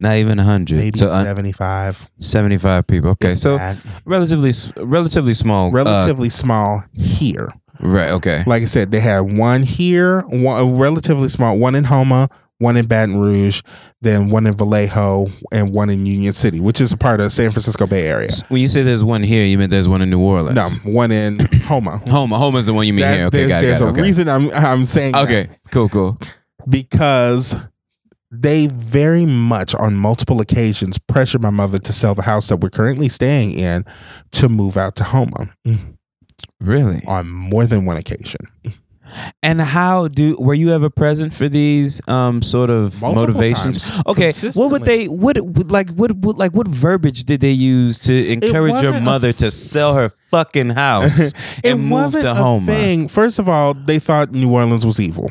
Not even a hundred. maybe so uh, seventy-five. seventy-five people. Okay, so that. relatively, relatively small. uh, relatively small here. right. Okay. Like I said, they had one here, one relatively small, one in Houma, one in Baton Rouge, then one in Vallejo, and one in Union City, which is a part of San Francisco Bay Area. When you say there's one here, you mean there's one in New Orleans. No, one in [COUGHS] Houma. Houma. Houma's the one you mean That- here. Okay, there's got it. there's Got it. a Okay. reason I'm I'm saying that. Okay. Cool. Cool. because they very much on multiple occasions pressured my mother to sell the house that we're currently staying in to move out to Houma Really? on more than one occasion. And how do were you ever present for these um sort of Multiple motivations? times, Okay, what would they what would- like what, what like what verbiage did they use to encourage your wasn't a mother to sell her fucking [LAUGHS] house it and move wasn't to Houma? thing. First of all, they thought New Orleans was evil.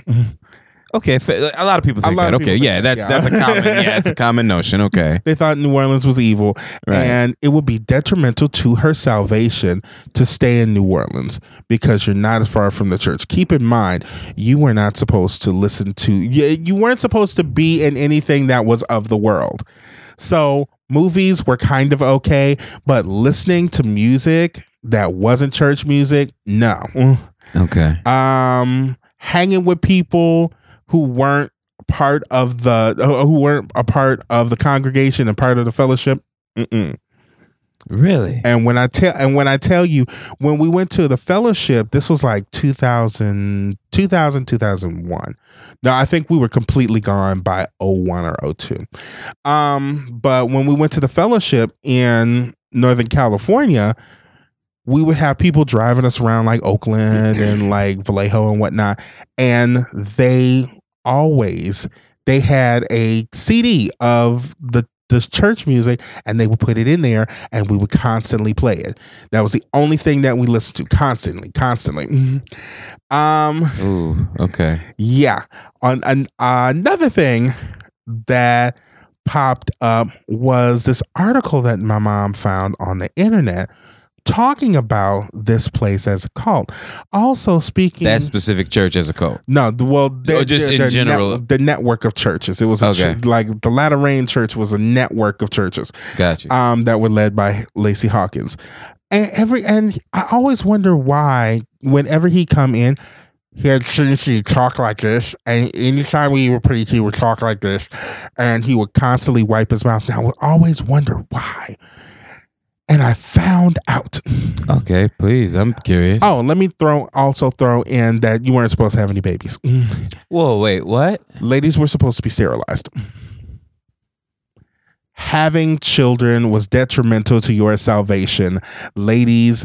Okay, a lot of people think that. Okay, yeah, that's that, that's a common yeah, it's a common notion. [LAUGHS] Okay, They thought New Orleans was evil, Right. and it would be detrimental to her salvation to stay in New Orleans because you're not as far from the church. Keep in mind, you were not supposed to listen to. You, you weren't supposed to be in anything that was of the world. So movies were kind of okay, but listening to music that wasn't church music, no. okay, Um, hanging with people who weren't part of the who weren't a part of the congregation and part of the fellowship. Mm-mm. really? And when I tell and when I tell you when we went to the fellowship, this was like 2000, 2000 2001. Now I think we were completely gone by 01 or 02. Um, but when we went to the fellowship in Northern California, we would have people driving us around like Oakland and [CLEARS THROAT] like Vallejo and whatnot, and they always they had a CD of the this church music and they would put it in there and we would constantly play it. That was the only thing that we listened to constantly, constantly. Um Ooh, okay. yeah. On an, another thing that popped up was this article that my mom found on the internet talking about this place as a cult. Also speaking That specific church as a cult. no, well, they- Or just in they're general? net- the network of churches. It was Okay. like the Latter Rain Church was a network of churches Got you. um, that were led by Lacey Hawkins. And every and I always wonder why whenever he come in, he had tendency to talk like this, and anytime we were preach, he would talk like this, and he would constantly wipe his mouth. Now I would always wonder why. And I found out. okay, please. I'm curious. Oh, let me throw also throw in that you weren't supposed to have any babies. Whoa, wait, what? ladies were supposed to be sterilized. Having children was detrimental to your salvation. Ladies,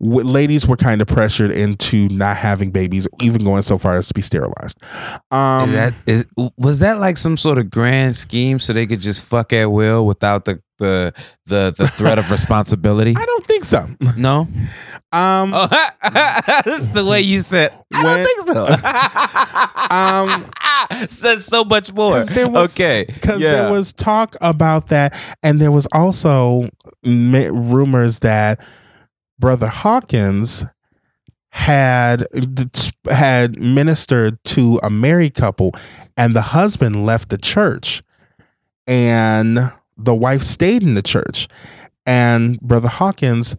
w- ladies were kind of pressured into not having babies, even going so far as to be sterilized. Um, is that is was that like some sort of grand scheme so they could just fuck at will without the the the, the threat of responsibility? [LAUGHS] I don't think so. No. Um, Oh, [LAUGHS] this is the way you said. I When- don't think so. [LAUGHS] um, says so much more. 'Cause there was- okay, because yeah. there was talk about that, and there was also mi- rumors that Brother Hawkins had had ministered to a married couple, and the husband left the church, and the wife stayed in the church, and Brother Hawkins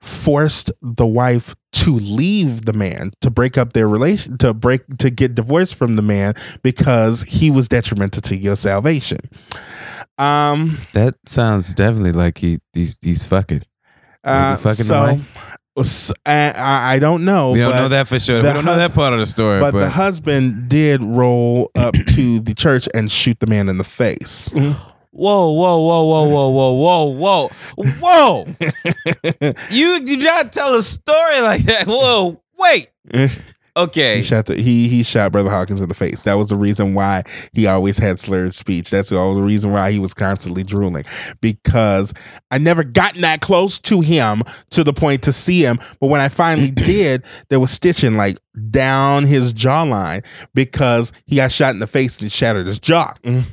forced the wife to leave the man to break up their relation to break to get divorced from the man because he was detrimental to your salvation um that sounds definitely like he he's he's fucking. uh, he fucking so wife? I, I don't know We don't know that for sure. We don't know that part of the story. but But, the husband did roll up to the church and shoot the man in the face [CLEARS THROAT] whoa, whoa, whoa, whoa, whoa, whoa, whoa, whoa, whoa! [LAUGHS] you do not tell a story like that. Whoa, wait. [LAUGHS] Okay. He shot the, he he shot Brother Hawkins in the face. That was the reason why he always had slurred speech. That's all the reason why he was constantly drooling. Because I never gotten that close to him to the point to see him. But when I finally [CLEARS THROAT] did, there was stitching like down his jawline because he got shot in the face and it shattered his jaw. Mm.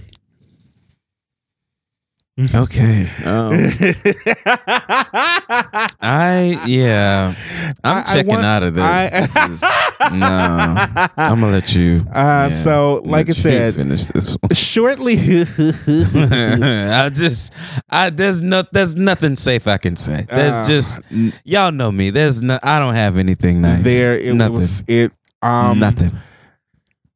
Okay. Um, I yeah. I'm I- I checking want- out of this. I- This is- [LAUGHS] no, I'm gonna let you. Uh, so, like I said- finish this one. Shortly, [LAUGHS] [LAUGHS] I just, I there's no, there's nothing safe I can say. There's Uh, just, y'all know me. There's no, I don't have anything nice. there it nothing, was. It um nothing.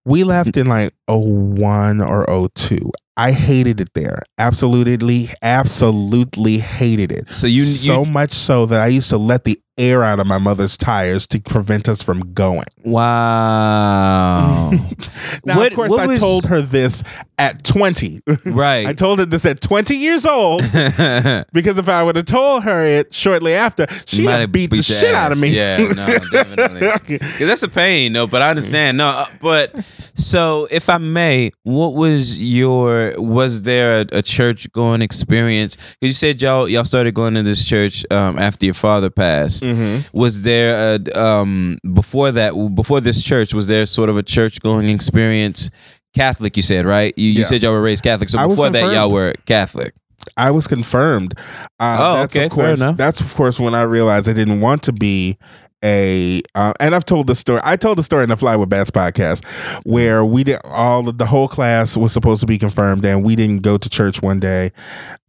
we left in like 01 or 02. I hated it there. Absolutely, absolutely hated it. So you, so you much so that I used to let the air out of my mother's tires to prevent us from going. wow, [LAUGHS] Now, What- of course, I was- told her this at 20. Right. I told her this at 20 years old [LAUGHS] because if I would have told her it shortly after, she'd have have beat the beat your shit out of me. Yeah, no, [LAUGHS] definitely. That's a pain, no. But I understand, no. uh, But so, if I may, what was your? Was there a, a church going experience? Because you said y'all y'all started going to this church um, after your father passed. Mhm. Was there a um before that? Before this church, was there sort of a church going experience? Catholic, you said right? You, you Yeah. said y'all were raised Catholic. So I before that, y'all were Catholic. I was confirmed. Uh, Oh, that's okay, Of fair course, enough. That's of course when I realized I didn't want to be a. Uh, and I've told the story. I told the story in the Fly with Bats podcast where we did all of the whole class was supposed to be confirmed, and we didn't go to church one day.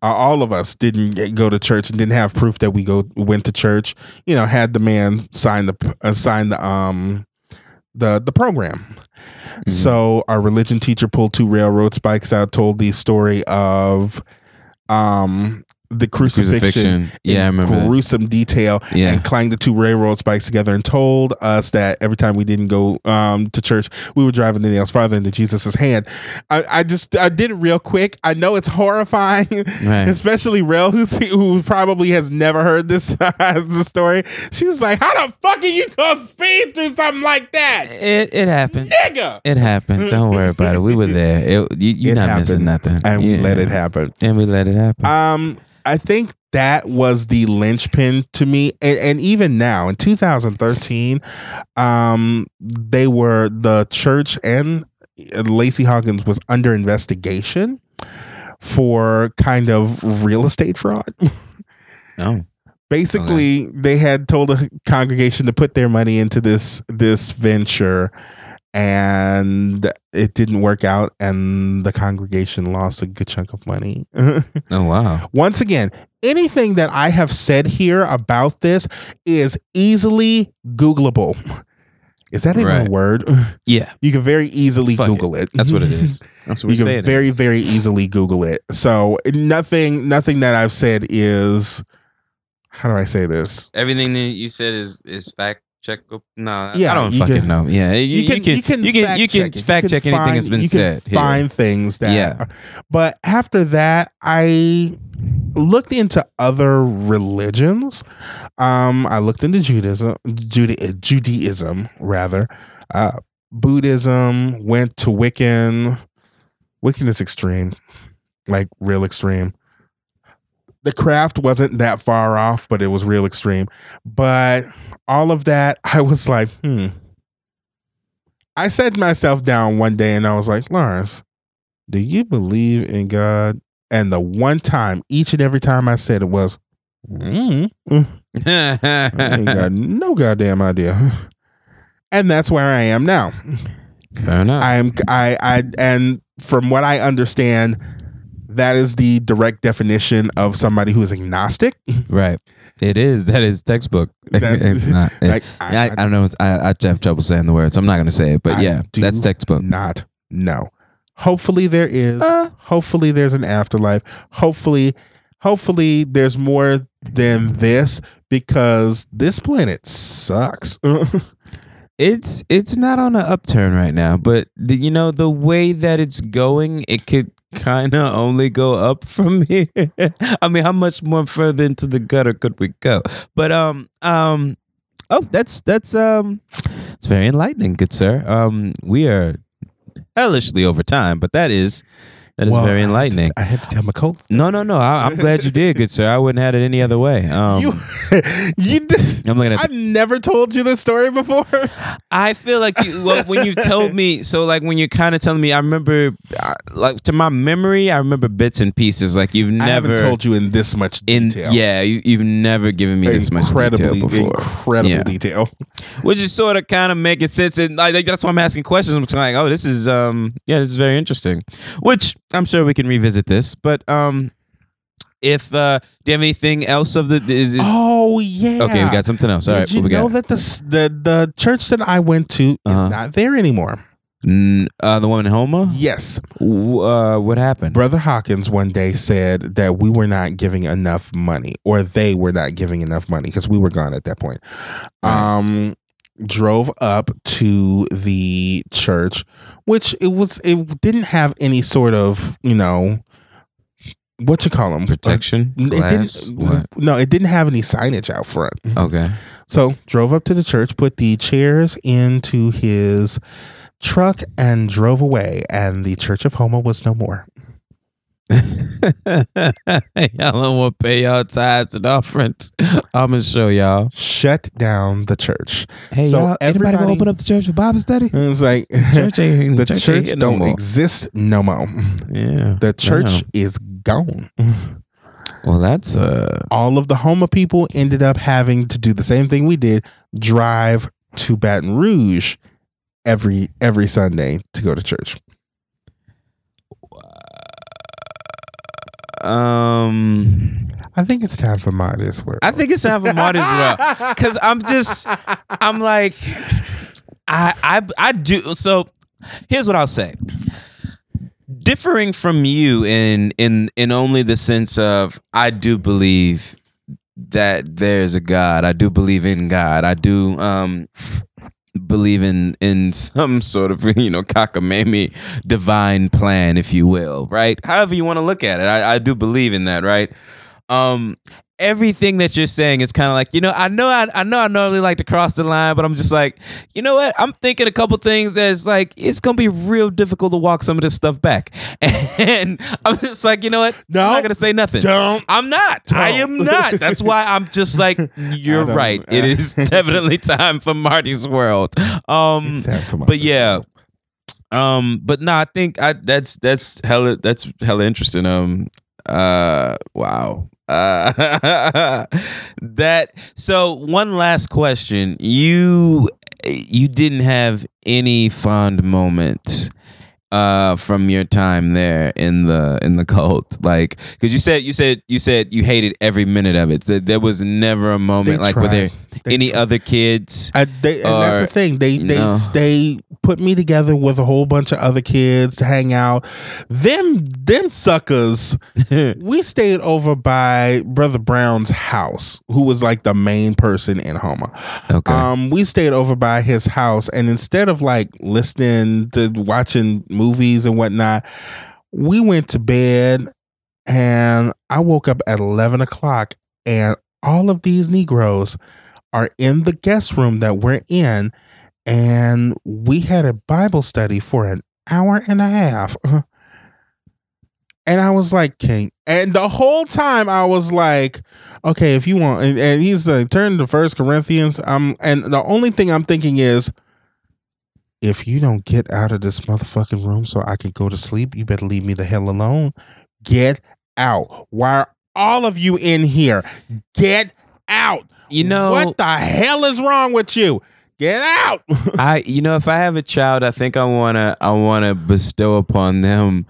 Uh, all of us didn't go to church and didn't have proof that we go went to church. You know, had the man sign the uh, sign the um the the program. Mm-hmm. So our religion teacher pulled two railroad spikes out, told the story of um the crucifixion, Yeah, I remember. that. gruesome detail Yeah. and clanged the two railroad spikes together and told us that every time we didn't go um, to church, we were driving the nails farther into Jesus' hand. I, I just I did it real quick. I know it's horrifying, Right. [LAUGHS] especially Rail, who's, who probably has never heard this [LAUGHS] the story. She's like, "How the fuck are you gonna speed through something like that, It it happened. nigga?" It happened. Don't worry about it. We were there. It, you, you're It not happened, missing nothing. and we let it happen. And we let it happen. Um, I think that was the linchpin to me, and, and even now in 2013, um, they were the church and Lacey Hawkins was under investigation for kind of real estate fraud. [LAUGHS] oh, Basically, they had told the congregation to put their money into this this venture. And it didn't work out, and the congregation lost a good chunk of money. [LAUGHS] oh wow. Once again, anything that I have said here about this is easily Googleable. Is that even Right. a word? [LAUGHS] Yeah, You can very easily Fuck Google it. that's what it is. [LAUGHS] That's what You we're can saying. very, very easily Google it. So nothing, nothing that I've said is. How do I say this? Everything that you said is is fact check. up. No, Yeah, I don't fucking can- know. Yeah, you, you can you can you can, you can fact check fact You check can anything find- that's been you can said. here. Find things that. Yeah. But after that, I looked into other religions. Um, I looked into Judaism, Juda- Judaism rather, uh, Buddhism. Went to Wiccan. Wiccan is extreme, like real extreme. The craft wasn't that far off, but it was real extreme. But all of that, [LAUGHS] I was like, hmm. I sat myself down one day and I was like, Lawrence, do you believe in God? And the one time, each and every time I said it was, mm, mm, I ain't got [LAUGHS] no goddamn idea. [LAUGHS] And that's where I am now. Fair enough. I am I I and from what I understand, that is the direct definition of somebody who is agnostic. right. It is. That is textbook. [LAUGHS] That's- it's not. [LAUGHS] like, I, I- I, don't know. I, I have trouble saying the words. I'm not going to say it, but I yeah, that's textbook. Not no. Hopefully there is. Uh, hopefully there's an afterlife. Hopefully, hopefully there's more than this because this planet sucks. [LAUGHS] it's it's not on an upturn right now, but the, you know the way that it's going, it could kind of only go up from [LAUGHS] here. I mean, how much more further into the gutter could we go? But um um oh, that's that's um it's very enlightening, good sir. Um, we are hellishly over time, but that is That is Well, very I had to- enlightening. I had to tell my Colts. No, no, no. I, I'm glad you did, good sir. I wouldn't have had it any other way. Um, you, [LAUGHS] you did. I'm looking at. I've never told you this story before. [LAUGHS] I feel like you, well, when you told me, so like when you're kind of telling me, I remember, uh, like to my memory, I remember bits and pieces. Like you've I never haven't told you in this much in detail. yeah, you, you've never given me this much incredibly, detail before, incredible Yeah. detail. which is sort of kind of making sense. And like that's why I'm asking questions. I'm like, oh, this is um, yeah, this is very interesting. Which I'm sure we can revisit this, but um, if uh, do you have anything else of the? Is, is, Oh yeah. okay, we got something else. All Did right, you know got? that the the the church that I went to Uh-huh. is not there anymore? Uh, the woman in Houma. Yes, Uh, what happened? Brother Hawkins one day said that we were not giving enough money, or they were not giving enough money because we were gone at that point. Right. Um, drove up to the church, which it was it didn't have any sort of you know what you call them Protection, It glass. no, it didn't have any signage out front. Okay. So drove up to the church, put the chairs into his truck, and drove away. And the Church of Houma was no more. [LAUGHS] y'all don't want to pay y'all tithes and offerings. I'm gonna show y'all. Shut down the church. Hey, So y'all, anybody gonna everybody- open up the church for Bible study? [LAUGHS] It's like Church ain't [LAUGHS] the church, church, ain't don't more. exist no more. yeah, The church Damn. is gone. Well, that's uh. All of the Houma people ended up having to do the same thing we did: drive to Baton Rouge every every Sunday to go to church. Um, I think it's time for Marty's work. I think it's time for Marty's World because [LAUGHS] I'm just, I'm like, I, I, I do. So, here's what I'll say. Differing from you in in in only the sense of I do believe that there's a God. I do believe in God. I do um believe in in some sort of [LAUGHS] you know cockamamie divine plan, if you will, right? However you want to look at it, I, I do believe in that, right? Um, everything that you're saying is kind of like you know I know I, I know I normally like to cross the line, but I'm just like you know what I'm thinking a couple things that's like it's gonna be real difficult to walk some of this stuff back, [LAUGHS] and I'm just like you know what No. I'm not gonna say nothing. Don't. I'm not. I am Don't. That's why I'm just like, [LAUGHS] you're don't- right. It is [LAUGHS] definitely time for Marty's World. Um, It's but yeah, World. um, but no, I think I that's that's hella that's hella interesting. Um, uh, wow. Uh, [LAUGHS] that so one last question. You you didn't have any fond moments uh from your time there in the in the cult like because you said you said you said you hated every minute of it so there was never a moment They like were there tried. They any other kids I, they, and that's Or- the thing. They they No. they put me together with a whole bunch of other kids to hang out. Them them suckers. [LAUGHS] we stayed over by Brother Brown's house, who was like the main person in Houma. okay Um, we stayed over by his house, and instead of like listening to watching movies and whatnot, we went to bed. And I woke up at eleven o'clock, and all of these Negroes are in the guest room that we're in, and we had a Bible study for an hour and a half. [LAUGHS] And I was like, King. And the whole time I was like, okay, if you want, and, and he's like, turn to First Corinthians. Um, and the only thing I'm thinking is, if you don't get out of this motherfucking room so I can go to sleep, you better leave me the hell alone. Get out. Why are all of you in here? Get out. you know what the hell is wrong with you? Get out. [LAUGHS] I you know if I have a child, I think I wanna I wanna bestow upon them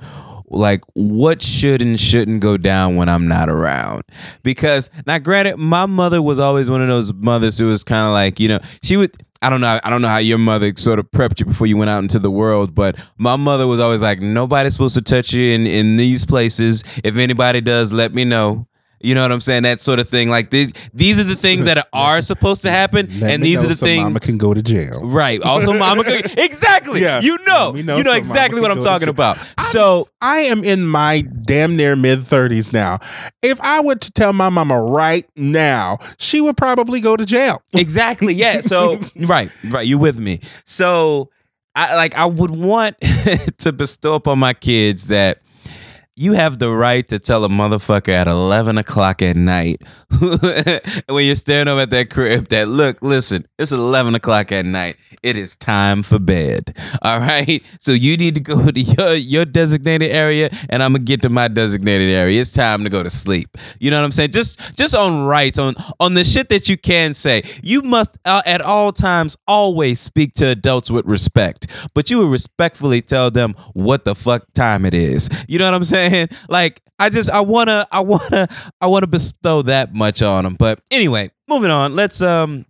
like what should and shouldn't go down when I'm not around. Because now granted, my mother was always one of those mothers who was kind of like, you know, she would I don't know I don't know how your mother sort of prepped you before you went out into the world, but my mother was always like, nobody's supposed to touch you in, in these places. If anybody does, let me know. You know what I'm saying? That sort of thing. Like these, these are the things that [LAUGHS] are supposed to happen, Let and these are the so things. Mama can go to jail. Right. Also, mama. could- [LAUGHS] exactly. Yeah. You know. Know you know so exactly what I'm talking about. So I am in my damn near mid 30s now. If I were to tell my mama right now, she would probably go to jail. [LAUGHS] exactly. Yeah. So right. Right. You with me? So I like. I would want to bestow upon my kids that you have the right to tell a motherfucker at 11 o'clock at night [LAUGHS] when you're staring over at that crib that, look, listen, it's 11 o'clock at night. It is time for bed. All right. So you need to go to your, your designated area and I'm going to get to my designated area. It's time to go to sleep. You know what I'm saying? Just, just on rights, on, on the shit that you can say. You must uh, at all times always speak to adults with respect, but you would respectfully tell them what the fuck time it is. You know what I'm saying? Like, I just, I wanna, I wanna, I wanna bestow that much on them. But anyway, moving on. Let's, um,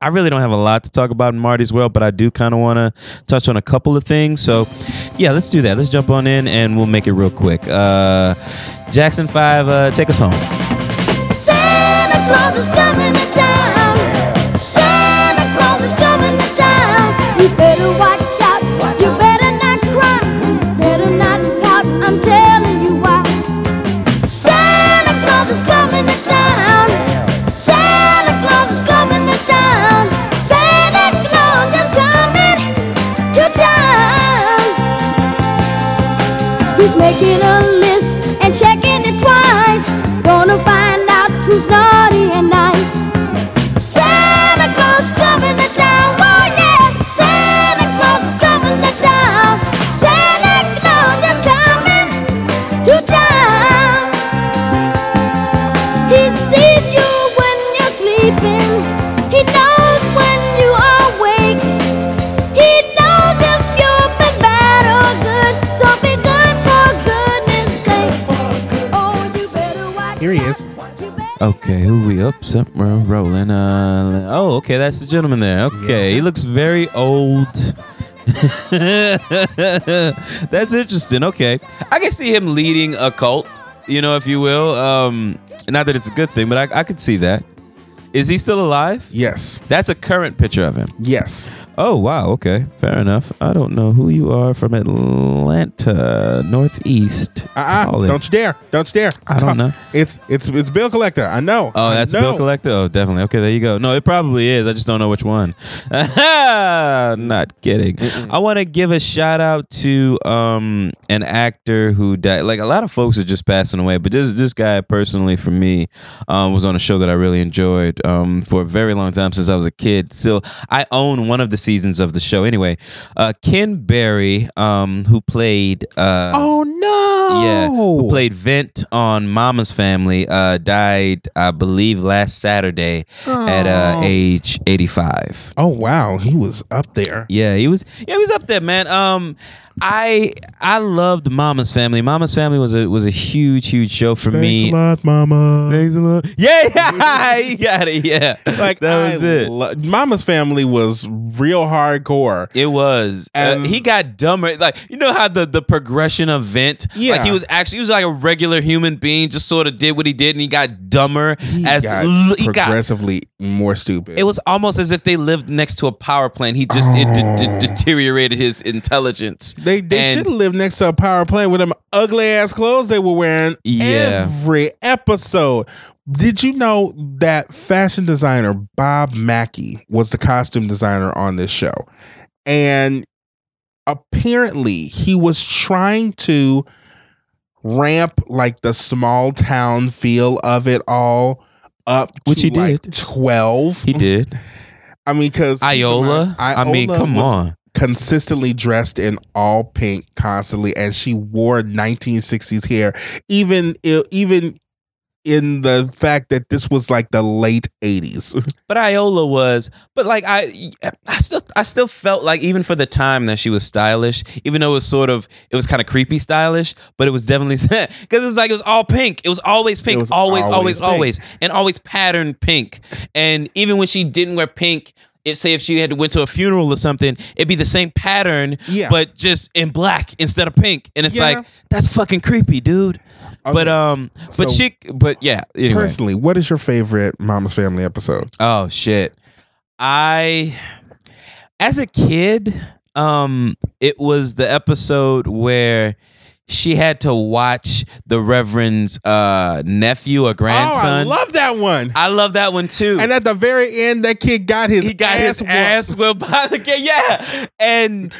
I really don't have a lot to talk about in Marty's world, but I do kind of want to touch on a couple of things. So, yeah, let's do that. Let's jump on in and we'll make it real quick. Uh, Jackson 5, uh, take us home. Santa Claus is coming to town. Santa Claus is coming to town. Okay, who we up? Somewhere rolling. Uh, oh, okay, that's the gentleman there. Okay, he looks very old. [LAUGHS] that's interesting. Okay, I can see him leading a cult. You know, if you will. Um, not that it's a good thing, but I, I could see that. Is he still alive? Yes. That's a current picture of him. Yes. Oh wow, okay, fair enough. I don't know who you are from Atlanta, Northeast. Uh-uh. Call it. Don't you dare. Don't you dare. I don't know. It's it's it's bill collector. I know. Oh, I that's know. Bill Collector. Oh, definitely. Okay, there you go. No, it probably is. I just don't know which one. [LAUGHS] Not kidding. I want to give a shout out to um an actor who died. Like a lot of folks are just passing away, but this this guy personally for me um was on a show that I really enjoyed um for a very long time since I was a kid. So I own one of the seasons of the show. Anyway, uh Ken Berry um who played uh Oh no. Yeah, who played Vint on Mama's Family, uh, died, I believe, last Saturday at uh, Oh. age 85. Oh wow, he was up there. Yeah, he was. Yeah, he was up there, man. Um, I I loved Mama's Family. Mama's Family was a was a huge, huge show for me. Thanks a lot, mama. Thanks a lot. Yeah, yeah, [LAUGHS] you got it. Yeah, Like that was I it. lo- Mama's family was real hardcore. It was. Uh, he got dumber. Like you know how the the progression of Vint. Yeah. Like he was actually he was like a regular human being. Just sort of did what he did, and he got dumber He as got l- he got. progressively more stupid. It was almost as if they lived next to a power plant. He just it de- de- oh. deteriorated his intelligence. They they should have lived next to a power plant with them ugly ass clothes they were wearing Yeah. every episode. Did you know that fashion designer Bob Mackie was the costume designer on this show? And apparently he was trying to ramp like the small town feel of it all up Which to he like did. 12. He did. I mean, because Iola. I mean, come on. consistently dressed in all pink constantly and she wore 1960s hair even even in the fact that this was like the late 80s [LAUGHS] But Iola was, but like I, I still, I still felt like even for the time that she was stylish, even though it was sort of, it was kind of creepy stylish, but it was definitely [LAUGHS] because it was like it was all pink. It was always pink, was always, always always, pink. always, and always patterned pink. And even when she didn't wear pink. If, say if she had to went to a funeral or something, it'd be the same pattern, Yeah. but just in black instead of pink. And it's Yeah. like that's fucking creepy, dude. But Okay. um, but So- she, but yeah. Anyway, personally what is your favorite mama's family episode Oh shit. I as a kid, um it was the episode where she had to watch the Reverend's uh, nephew or grandson. Oh, I love that one. I love that one too. And at the very end, that kid got his he got his whooped. ass whipped by the kid. Yeah, and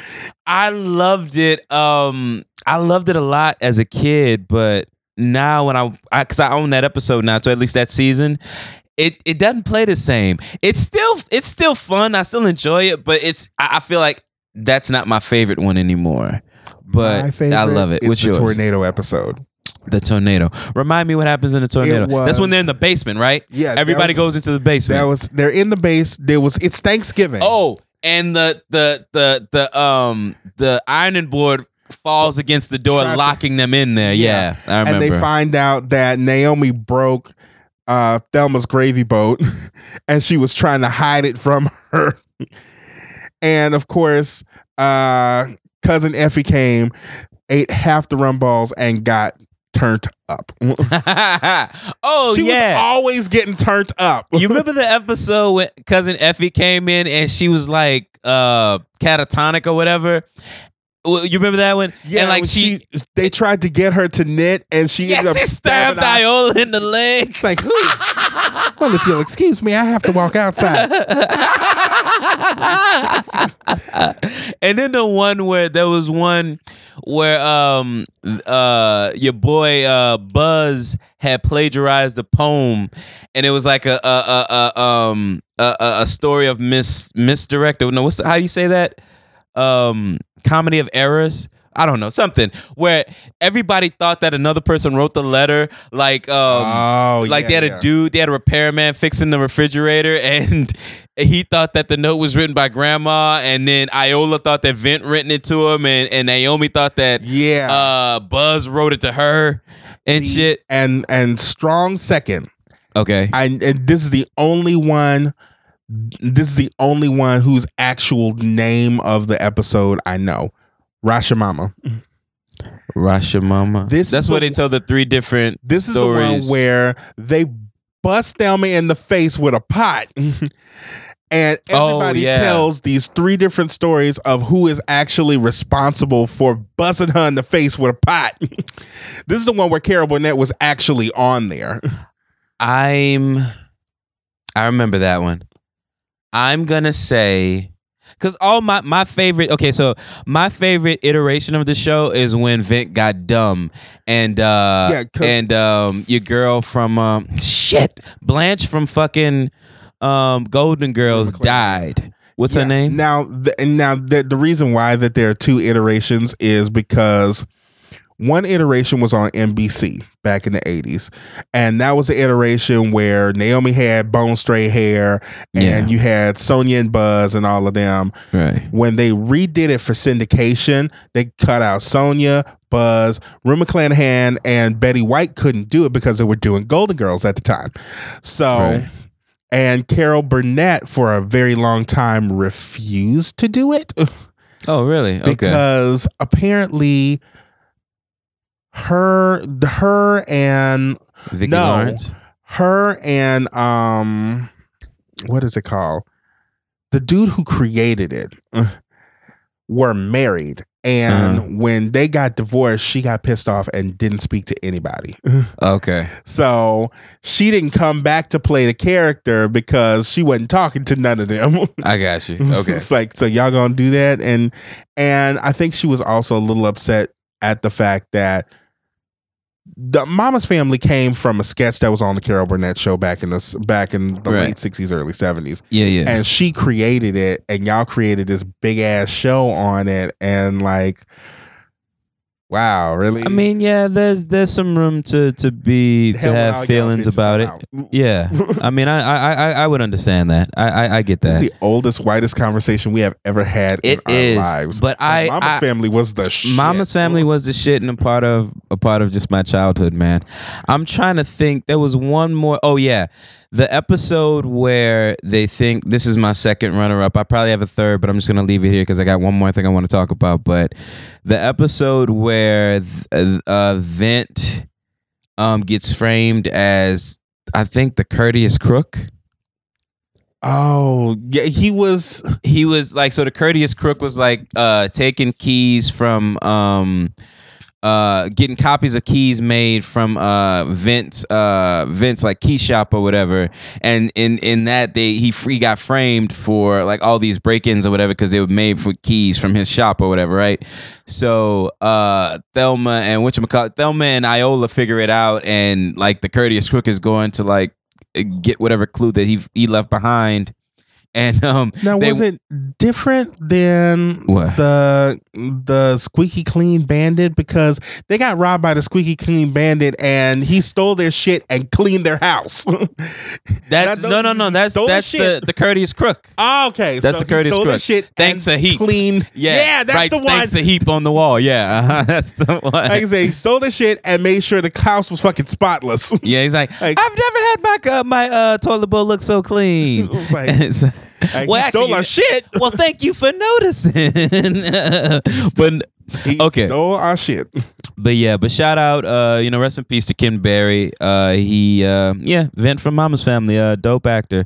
I loved it. Um, I loved it a lot as a kid, but now when I, I cause I own that episode now, so at least that season, it it doesn't play the same. It's still it's still fun. I still enjoy it, but it's I, I feel like that's not my favorite one anymore. But I love it. What's the yours? tornado episode. The tornado. Remind me what happens in the tornado. That's when they're in the basement, right? Yeah, Everybody was- goes into the basement. That was they're in the base. There was it's Thanksgiving. Oh, and the the the the um the ironing board falls against the door, locking them in there. Yeah, Yeah. I remember. and they find out that Naomi broke uh, Thelma's gravy boat, [LAUGHS] and she was trying to hide it from [LAUGHS] her. and of course, uh, cousin Effie came, ate half the rum balls, and got turned up. [LAUGHS] oh she was yeah. always getting turned up. you remember the episode when cousin Effie came in and she was like uh catatonic or whatever? Well, You remember that one? Yeah, and like when she, they tried to get her to knit, and she yeah, ended up stabbed Iola in the leg. It's like, who? [LAUGHS] well, if you'll excuse me, I have to walk outside. [LAUGHS] and then the one where there was one where um uh your boy uh Buzz had plagiarized a poem and it was like a a a, a um a, a a story of mis misdirect no what's the, how do you say that um comedy of errors I don't know something where everybody thought that another person wrote the letter like um oh, like yeah, they had yeah. a dude, they had a repairman fixing the refrigerator, [LAUGHS] and he thought that the note was written by grandma, and then Iola thought that Vint written it to him, and, and Naomi thought that Yeah. uh Buzz wrote it to her and shit. and and strong second. Okay. I and this is the only one. This is the only one whose actual name of the episode I know. Rashomama. Rasha Mama. This That's the- they tell the three different This is the one where they bust Thelma in the face with a pot. [LAUGHS] And Oh, everybody yeah. tells these three different stories of who is actually responsible for busting her in the face with a pot. [LAUGHS] this is the one where Carol Burnett was actually on there. I'm I remember that one. I'm gonna say because all my my favorite okay, so my favorite iteration of the show is when Vint got dumb and uh Yeah, and um your girl from um shit Blanche from fucking um Golden Girls died. What's Yeah. her name? Now, the, and now the, the reason why that there are two iterations is because one iteration was on NBC back in the 80s. And that was the iteration where Naomi had bone straight hair and Yeah. you had Sonja and Buzz and all of them. Right. When they redid it for syndication, they cut out Sonja, Buzz, Rue McClanahan, and Betty White couldn't do it because they were doing Golden Girls at the time. So Right. and Carol Burnett for a very long time refused to do it Oh really? Okay. because apparently her her and Vicki no. Lawrence. her and um what is it called the dude who created it uh, were married and Uh-huh. when they got divorced she got pissed off and didn't speak to anybody [LAUGHS] Okay. so she didn't come back to play the character because she wasn't talking to none of them [LAUGHS] I got you. Okay. it's [LAUGHS] like, so y'all gonna do that? And and I think she was also a little upset at the fact that the Mama's Family came from a sketch that was on the Carol Burnett show back in the back in the Right. late sixties, early seventies, Yeah, yeah. and she created it, and y'all created this big ass show on it, and like, wow, really? I mean, yeah, there's there's some room to to be Hell to all have feelings bitches about it. out. Yeah, I mean, I I I, I would understand that. I I, I get This that. is the oldest, whitest conversation we have ever had It in our lives. but I- Mama's I- Family was the shit. Mama's family was the shit and a part of a part of just my childhood, man. I'm trying to think. There was one more. Oh yeah, the episode where they think this is my second runner up. I probably have a third, but I'm just gonna leave it here because I got one more thing I want to talk about. But the episode where th- uh, Vint um, gets framed as I think the courteous crook. Oh, yeah, he was. he was like so the courteous crook was like uh taking keys from um uh, getting copies of keys made from uh, Vince, uh, Vint's like key shop or whatever, and in in that they he free got framed for like all these break-ins or whatever because they were made for keys from his shop or whatever, right? So uh, Thelma and what Thelma and Iola figure it out, and like the courteous crook is going to like get whatever clue that he he left behind. And um, Now, they- was it different than What? the the squeaky clean bandit? Because they got robbed by the squeaky clean bandit, and he stole their shit and cleaned their house. [LAUGHS] That's no, no, no. That's that's the the courteous crook. oh, okay, That's so the courteous he stole their crook. shit. Thanks a heap. Cleaned. Yeah, that's right, the one. Thanks a heap on the wall. Yeah, uh-huh, [LAUGHS] that's the one. Like I say, he stole the shit and made sure the house was fucking spotless. yeah, he's like, [LAUGHS] Like- I've never had my uh, my uh, toilet bowl look so clean. Like- Well, he stole our shit. well, thank you for noticing. [LAUGHS] but He okay. stole our shit. But yeah, but shout out, uh, you know, rest in peace to Ken Berry. Uh, he, uh, yeah, Vint from Mama's Family, uh, dope actor.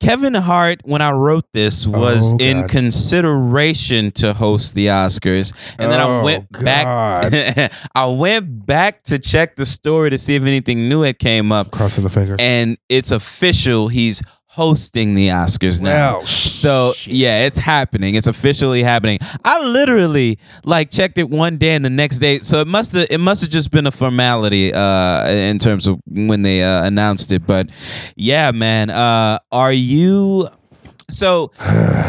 Kevin Hart, when I wrote this, was Oh, in consideration to host the Oscars, and then I Oh, went back. [LAUGHS] I went back to check the story to see if anything new had came up, Crossing the fingers. and it's official. He's hosting the Oscars now. So yeah, it's happening. It's officially happening. I literally like checked it one day and the next day. So it must have it must have just been a formality uh in terms of when they uh, announced it. But yeah, man, uh are you so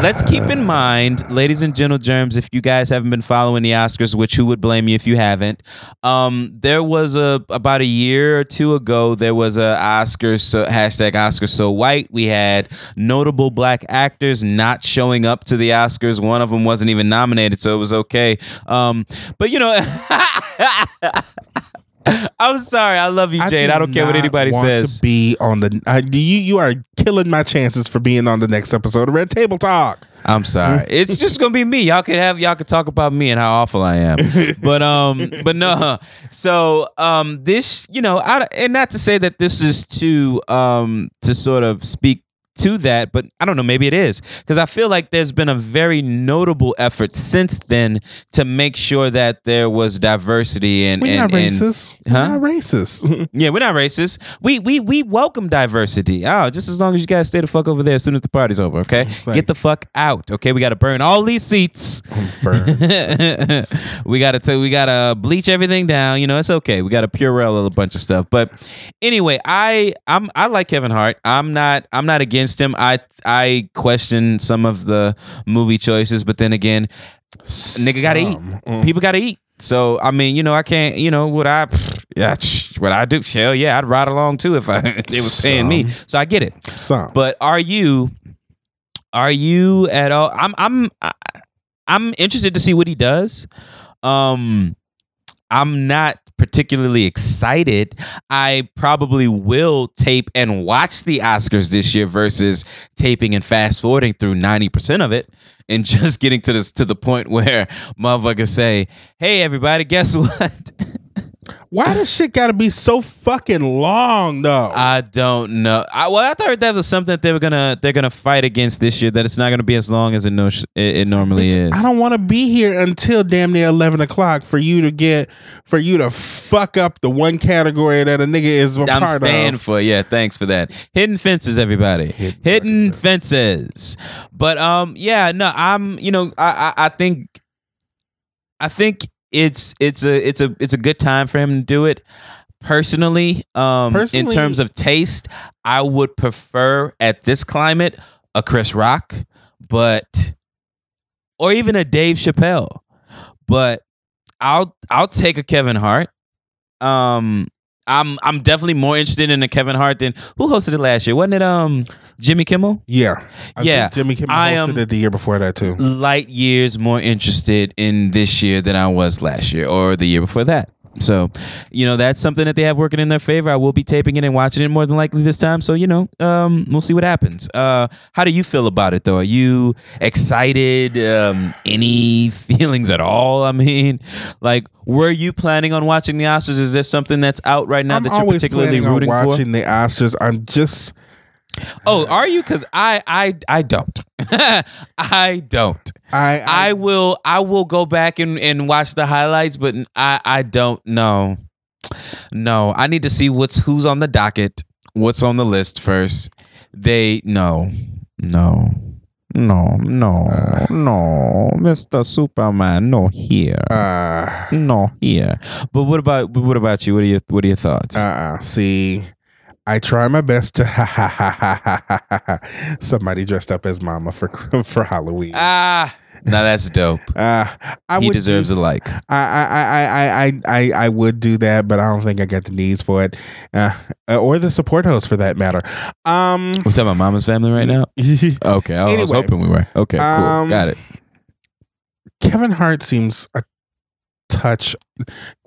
let's keep in mind, ladies and gentle germs, if you guys haven't been following the Oscars, which who would blame you if you haven't? Um, there was a about a year or two ago, there was a Oscars so, hashtag Oscars so white. We had notable black actors not showing up to the Oscars. One of them wasn't even nominated, so it was okay. Um, but you know. [LAUGHS] [LAUGHS] I'm sorry. I love you, Jade. I, do don't care what anybody want says. To be on the I, you you are killing my chances for being on the next episode of Red Table Talk. I'm sorry. [LAUGHS] It's just gonna be me. Y'all could have y'all could talk about me and how awful I am. [LAUGHS] But um, but no. So um, this you know, I, and not to say that this is to um to sort of speak to that, but I don't know. Maybe it is because I feel like there's been a very notable effort since then to make sure that there was diversity and We're and, not and- racist. Huh? We're not racist. [LAUGHS] yeah, we're not racist. We we we welcome diversity. Oh, just as long as you guys stay the fuck over there as soon as the party's over, okay? Get the fuck out, okay? We got to burn all these seats. Burn. [LAUGHS] we gotta t- we gotta bleach everything down. You know, it's okay. We gotta Purell a bunch of stuff. But anyway, I I'm I like Kevin Hart. I'm not I'm not against him. I I question some of the movie choices, but then again, nigga gotta eat. Mm. People gotta eat. So I mean, you know, I can't. You know, what I [SIGHS] yeah, what I do? Hell yeah, I'd ride along too if I [LAUGHS] they was paying me. So I get it. Some. But are you are you at all I'm I'm I- I'm interested to see what he does. Um I'm not particularly excited. I probably will tape and watch the Oscars this year versus taping and fast forwarding through 90% of it and [LAUGHS] just getting to this to the point where motherfuckers say, "Hey everybody, guess [LAUGHS] what?" Why does shit gotta be so fucking long though? I don't know. I, well, I thought that was something that they were gonna they're gonna fight against this year. That it's not gonna be as long as it no, it, it normally Bitch, is. I don't want to be here until damn near eleven o'clock for you to get for you to fuck up the one category that a nigga is a I'm part staying of. for yeah. Thanks for that. Hidden fences, everybody. Hidden, Hidden fences. But um, yeah, no, I'm. You know, I, I I think I think it's it's a it's a it's a good time for him to do it. Personally, um, in terms of taste, I would prefer at this climate a Chris Rock, but or even a Dave Chappelle. But I'll I'll take a Kevin Hart. Um, I'm I'm definitely more interested in a Kevin Hart than who hosted it last year. Wasn't it um Jimmy Kimmel? Yeah, I Yeah, Jimmy Kimmel I hosted am- it the year before that too. Light years more interested in this year than I was last year or the year before that. So, you know, that's something that they have working in their favor. I will be taping it and watching it more than likely this time. So, you know, um, we'll see what happens. Uh, how do you feel about it though? Are you excited? Um, any [LAUGHS] feelings at all? I mean, like, were you planning on watching the Oscars? Is there something that's out right now I'm that you're particularly rooting on for? watching the Oscars. I'm just Oh, are you? Because I, I, I don't. [LAUGHS] I don't. I, I, I will I will go back and, and watch the highlights, but I I don't know. No, I need to see what's who's on the docket, what's on the list first. They no, no, no, no, no, Mister Superman, no here, uh, no here. But what about what about you? What are your what are your thoughts? uh, see, I try my best to ha ha ha ha ha ha. Somebody dressed up as Mama for [LAUGHS] for Halloween. ah, now that's dope. Uh, [LAUGHS] I he would deserves do, a like. I, I, I, I, I, I, I would do that, but I don't think I got the needs for it, uh, or the support host for that matter. Um, We're talking about Mama's family right now. [LAUGHS] Okay, I was hoping we were. Okay, cool, um, got it. Kevin Hart seems a touch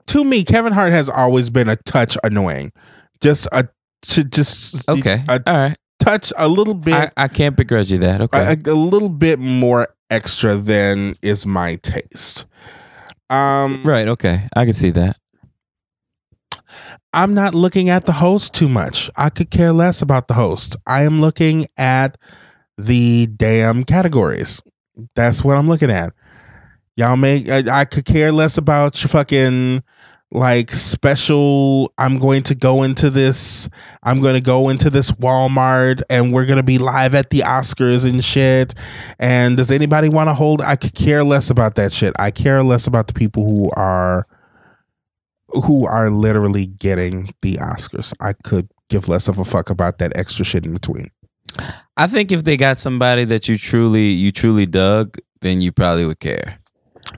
to me. Kevin Hart has always been a touch annoying, just a j- just Okay, a all right. touch a little bit I, I can't begrudge you that. Okay. a, a little bit more extra than is my taste. Um, right. Okay. I can see that. I'm not looking at the host too much. I could care less about the host. I am looking at the damn categories. That's what I'm looking at. Y'all make I, I could care less about your fucking like special I'm going to go into this I'm going to go into this Walmart and we're going to be live at the Oscars and shit. And does anybody want to hold I could care less about that shit. I care less about the people who are who are literally getting the Oscars. I could give less of a fuck about that extra shit in between. I think if they got somebody that you truly you truly dug, then you probably would care.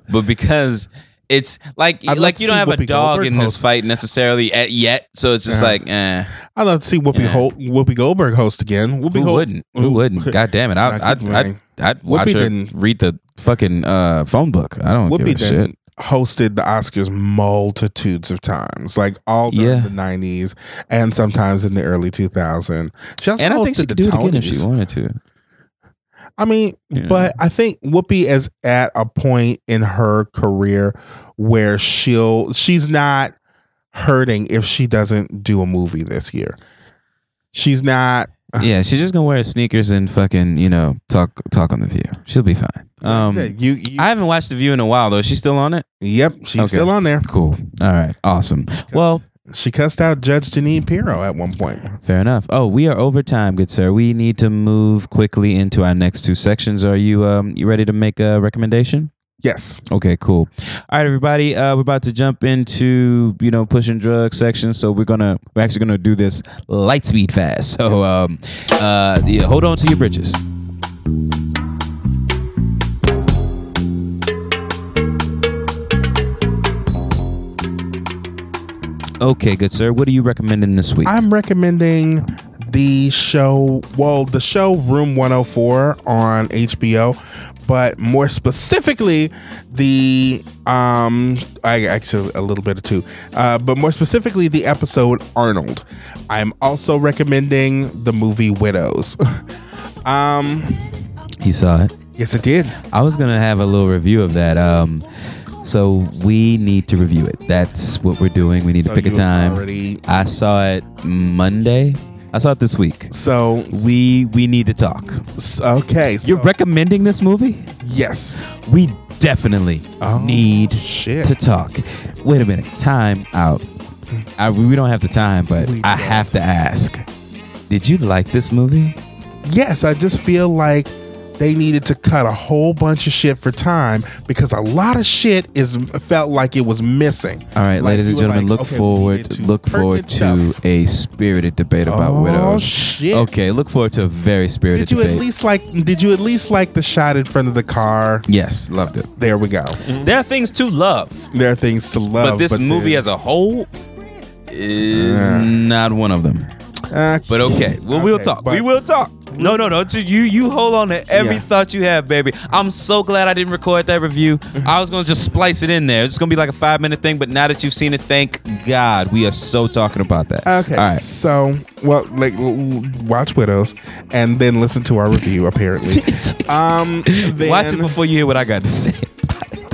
But because it's like I'd like you don't have a dog Goldberg in this host. fight necessarily at yet, so it's just like, eh, I'd love to see Whoopi, Yeah. Hol- Whoopi Goldberg host again. Whoopi who Hol- wouldn't? Who wouldn't? [LAUGHS] God damn it! I, I I'd, I'd, I'd watch Whoopi her didn't- read the fucking uh, phone book. I don't Whoopi give a shit. hosted the Oscars multitudes of times, like all during Yeah. the '90s and sometimes in the early 2000s. She also And I think hosted she the do it again if she Tonys. wanted to. I mean, Yeah. but I think Whoopi is at a point in her career where she'll she's not hurting if she doesn't do a movie this year. She's not. Yeah, she's just gonna wear sneakers and fucking you know talk talk on the View. She'll be fine. Um, you, you I haven't watched the View in a while though. Is she still on it? yep, she's Okay. still on there. Cool. All right. Awesome. Well, She cussed out Judge Jeanine Pirro at one point. fair enough. Oh, we are over time, good sir. We need to move quickly into our next two sections. Are you um you ready to make a recommendation? Yes. Okay, cool. All right, everybody. Uh, we're about to jump into you know pushing drug section, so we're gonna we're actually gonna do this light speed fast. So um, uh, yeah, hold on to your britches. Okay, good sir. What are you recommending this week? I'm recommending the show, well, the show Room 104 on HBO, but more specifically, the, um, I actually, a little bit of two, uh, but more specifically, the episode Arnold. I'm also recommending the movie Widows. [LAUGHS] um, you saw it. yes, it did. I was gonna have a little review of that. Um, so we need to review it. That's what we're doing. We need So to pick a time. Already, I saw it Monday. I saw it this week. so, We we need to talk. okay. You're recommending this movie? Yes. We definitely Oh, need shit. to talk. Wait a minute. Time out. Hmm. I, we don't have the time, but We I have to ask. Did you like this movie? yes, I just feel like they needed to cut a whole bunch of shit for time because a lot of shit is felt like it was missing. All right, Like, ladies and gentlemen, like, look okay, forward to look forward pertinent to stuff. a spirited debate about oh, widows. shit. Okay, look forward to a very spirited debate. Did you debate. at least like? Did you at least like the shot in front of the car? yes, loved it. There we go. There are things to love, There are things to love, but this movie then- as a whole is Yeah. not one of them. Uh, But okay, well, we'll talk. but- we will talk. No, no, no. You you hold on to every Yeah. thought you have, baby. I'm so glad I didn't record that review. [LAUGHS] I was gonna just splice it in there. It's gonna be like a five minute thing, but now that you've seen it, thank God we are so talking about that. Okay, All right. so well, like l- l- watch Widows and then listen to our review. Apparently, [LAUGHS] um, then, Watch it before you hear what I got to say.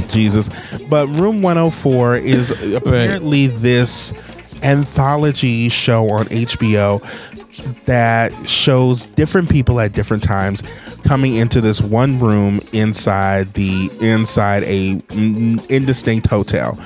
Jesus. But Room 104 is [LAUGHS] apparently this anthology show on HBO that shows different people at different times coming into this one room inside the inside a indistinct hotel.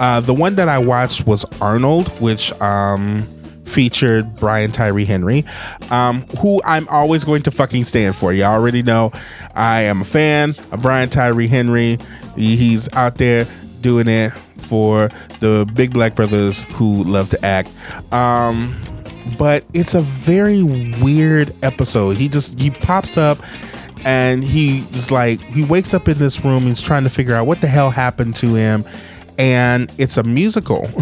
Uh, the one that I watched was Arnold, which um, featured Brian Tyree Henry, um, who I'm always going to fucking stand for. Y'all already know I am a fan of Brian Tyree Henry. He's out there doing it for the big black brothers who love to act. Um, but it's a very weird episode. He just he pops up and he's like he wakes up in this room. He's trying to figure out what the hell happened to him, and it's a musical. [LAUGHS]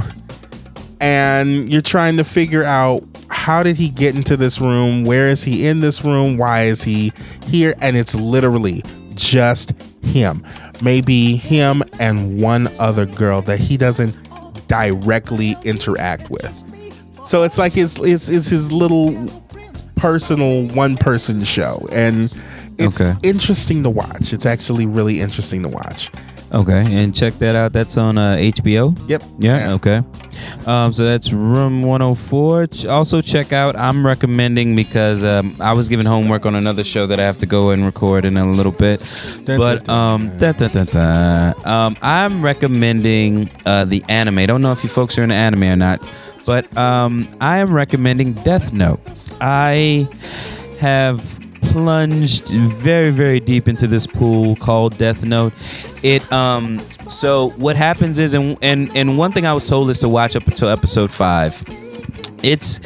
And you're trying to figure out how did he get into this room? Where is he in this room? Why is he here? And it's literally just him. Maybe him and one other girl that he doesn't directly interact with. So it's like his it's, it's his little personal one person show and it's Okay. interesting to watch. It's actually really interesting to watch. Okay, and check that out. That's on uh, HBO. Yep. Yeah. Okay. Um, so that's Room 104. Ch- Also check out. I'm recommending because um, I was given homework on another show that I have to go and record in a little bit. Dun, but dun, um, dun, um, I'm recommending uh, the anime. I don't know if you folks are into anime or not, but um, I am recommending Death Note. I have plunged very very deep into this pool called Death Note. It um so what happens is and and and one thing I was told is to watch up until episode 5. It's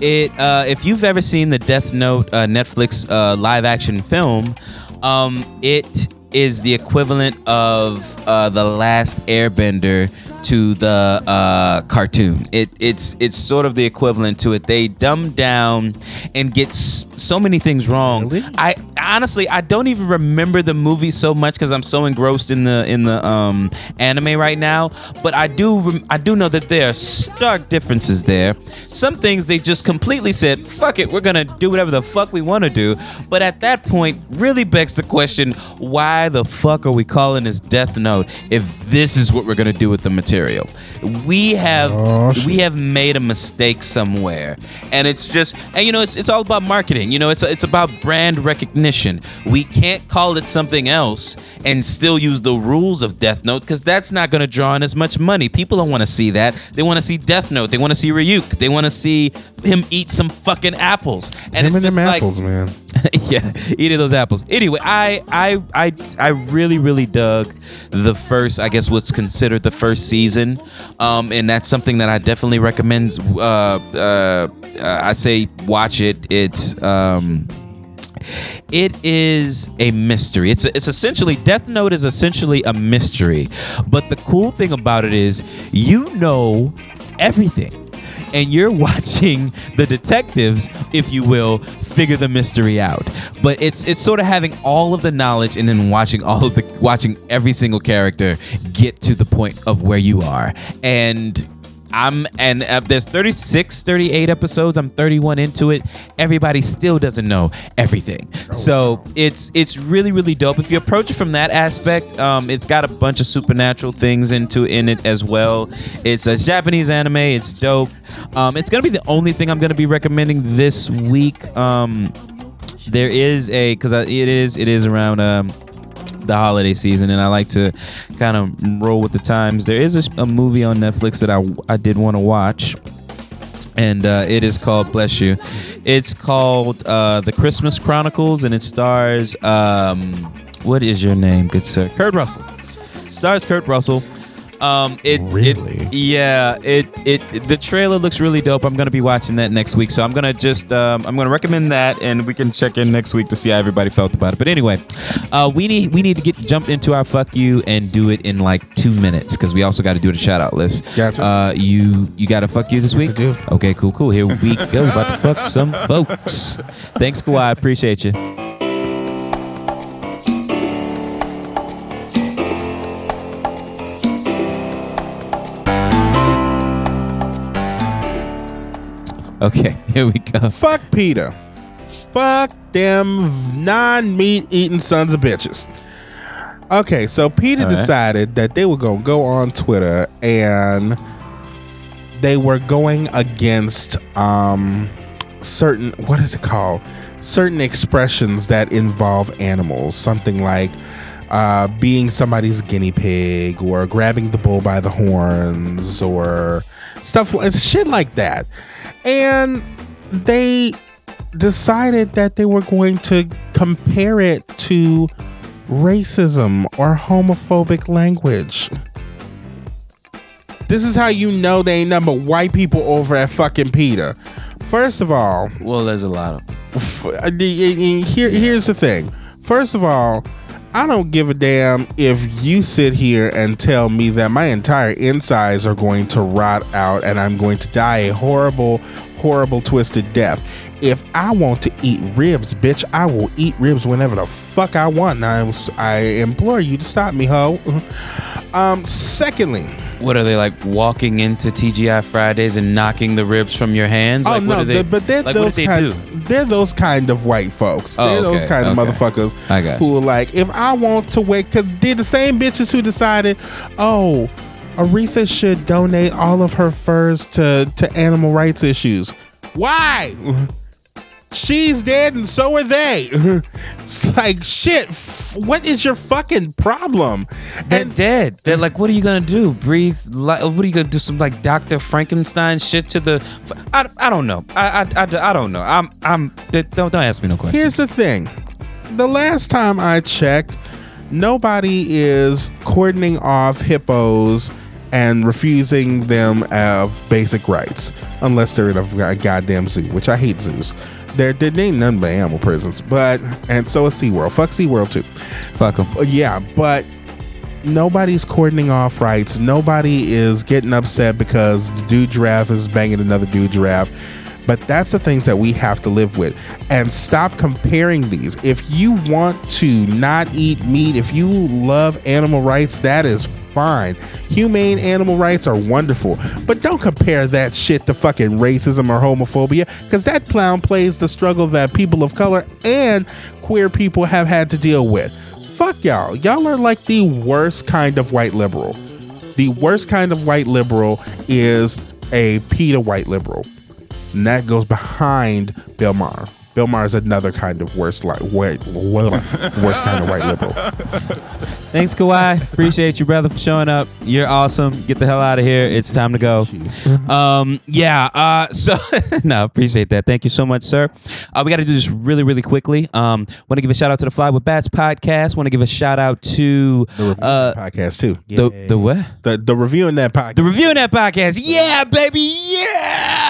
it uh if you've ever seen the Death Note uh, Netflix uh, live action film, um it is the equivalent of uh, the last Airbender to the uh, cartoon. It it's it's sort of the equivalent to it. They dumb down and get s- so many things wrong. Really? I honestly I don't even remember the movie so much because I'm so engrossed in the in the um, anime right now. But I do rem- I do know that there are stark differences there. Some things they just completely said, "Fuck it, we're gonna do whatever the fuck we want to do." But at that point, really begs the question: Why the fuck are we calling this Death Note if this is what we're gonna do with the material? We have Oh, we have made a mistake somewhere. And it's just and you know it's, it's all about marketing. You know it's it's about brand recognition. We can't call it something else and still use the rules of death note because that's not going to draw in as much money. People don't want to see that. They want to see death note. They want to see ryuk. They want to see him eat some fucking apples. And Him it's and just them like apples, man. [LAUGHS] yeah, eating those apples. Anyway, I, I, I, I really, really dug the first. I guess what's considered the first season, um, and that's something that I definitely recommend. Uh, uh, I say watch it. It's. Um, it is a mystery. It's it's essentially Death Note is essentially a mystery. But the cool thing about it is you know everything. And you're [LAUGHS] watching the detectives, if you will, figure the mystery out. But it's it's sort of having all of the knowledge and then watching all of the watching every single character get to the point of where you are. And I'm and uh, there's 36, 38 episodes. I'm 31 into it. Everybody still doesn't know everything. so it's it's really really dope. If you approach it from that aspect, um, it's got a bunch of supernatural things into in it as well. It's a Japanese anime. It's dope. Um, it's gonna be the only thing I'm gonna be recommending this week. Um, there is a because it is it is around um the holiday season and I like to kind of roll with the times. There is a, a movie on Netflix that I I did want to watch. And uh, it is called Bless You. It's called uh, The Christmas Chronicles, and it stars um, what is your name, good sir? Kurt Russell. Stars Kurt Russell. Um, it, Really? it yeah it, it the trailer looks really dope. I'm gonna be watching that next week, so I'm gonna just um, I'm gonna recommend that, and we can check in next week to see how everybody felt about it. But anyway, uh, we need we need to get jump into our fuck you and do it in like two minutes because we also got to do the shout out list. Gotcha. Uh, you you got to fuck you this Yes, week? I do. Okay, cool, cool. Here we go. About to fuck some folks. Thanks, Kawhi. Appreciate you. Okay, [LAUGHS] here we go. Fuck PETA. Fuck them non meat eating sons of bitches. Okay, so PETA right. decided that they were going to go on Twitter and they were going against um, certain what is it called? Certain expressions that involve animals, something like uh, being somebody's guinea pig or grabbing the bull by the horns or stuff shit like that. And they decided that they were going to compare it to racism or homophobic language. This is how you know they ain't nothing but white people over at fucking PETA. First of all, Well, there's a lot of. f- uh, here, here's the thing. First of all, I don't give a damn if you sit here and tell me that my entire insides are going to rot out and I'm going to die a horrible, horrible, twisted death. If I want to eat ribs, bitch, I will eat ribs whenever the fuck I want. And I, I implore you to stop me, ho. [LAUGHS] Um, secondly, What are they like walking into TGI Fridays and knocking the ribs from your hands? Oh, like, oh what no, they, the- but they're like, those they kind. do? They're those kind of white folks. Oh, they're those okay, kind of motherfuckers I got who are like, if I want to wait, because they're the same bitches who decided, oh, Aretha should donate all of her furs to to animal rights issues. Why? [LAUGHS] She's dead and so are they. [LAUGHS] it's like shit. What is your fucking problem? They're And dead. They're like, what are you gonna do? Breathe? Like, what are you gonna do? Some like Doctor Frankenstein shit to the? I, I don't know. I, I, I, I don't know. I'm I'm. Don't don't ask me no questions. Here's the thing. The last time I checked, nobody is cordoning off hippos and refusing them of basic rights unless they're in a goddamn zoo, which I hate zoos. There, there ain't none but animal prisons, but and so is SeaWorld. Fuck SeaWorld too. Fuck them. Uh, Yeah, but nobody's cordoning off rights. Nobody is getting upset because the dude giraffe is banging another dude giraffe. But that's the things that we have to live with. And stop comparing these. If you want to not eat meat, if you love animal rights, that is fine. Humane animal rights are wonderful. But don't compare that shit to fucking racism or homophobia, because that clown plays the struggle that people of color and queer people have had to deal with. Fuck y'all. Y'all are like the worst kind of white liberal. The worst kind of white liberal is a PETA white liberal. And that goes behind Bill Maher. Bill Maher is another kind of worst like white, worst kind of white liberal. [LAUGHS] Thanks, Kawhi. Appreciate you, brother, for showing up. You're awesome. Get the hell out of here. It's time to go. Um, yeah. Uh, so [LAUGHS] no, appreciate that. Thank you so much, sir. Uh, we got to do this really, really quickly. Um, want to give a shout out to the Fly with Bats podcast. Want to give a shout out to uh, podcast too. the the what? the the review in that podcast. The reviewing that podcast. Yeah, baby.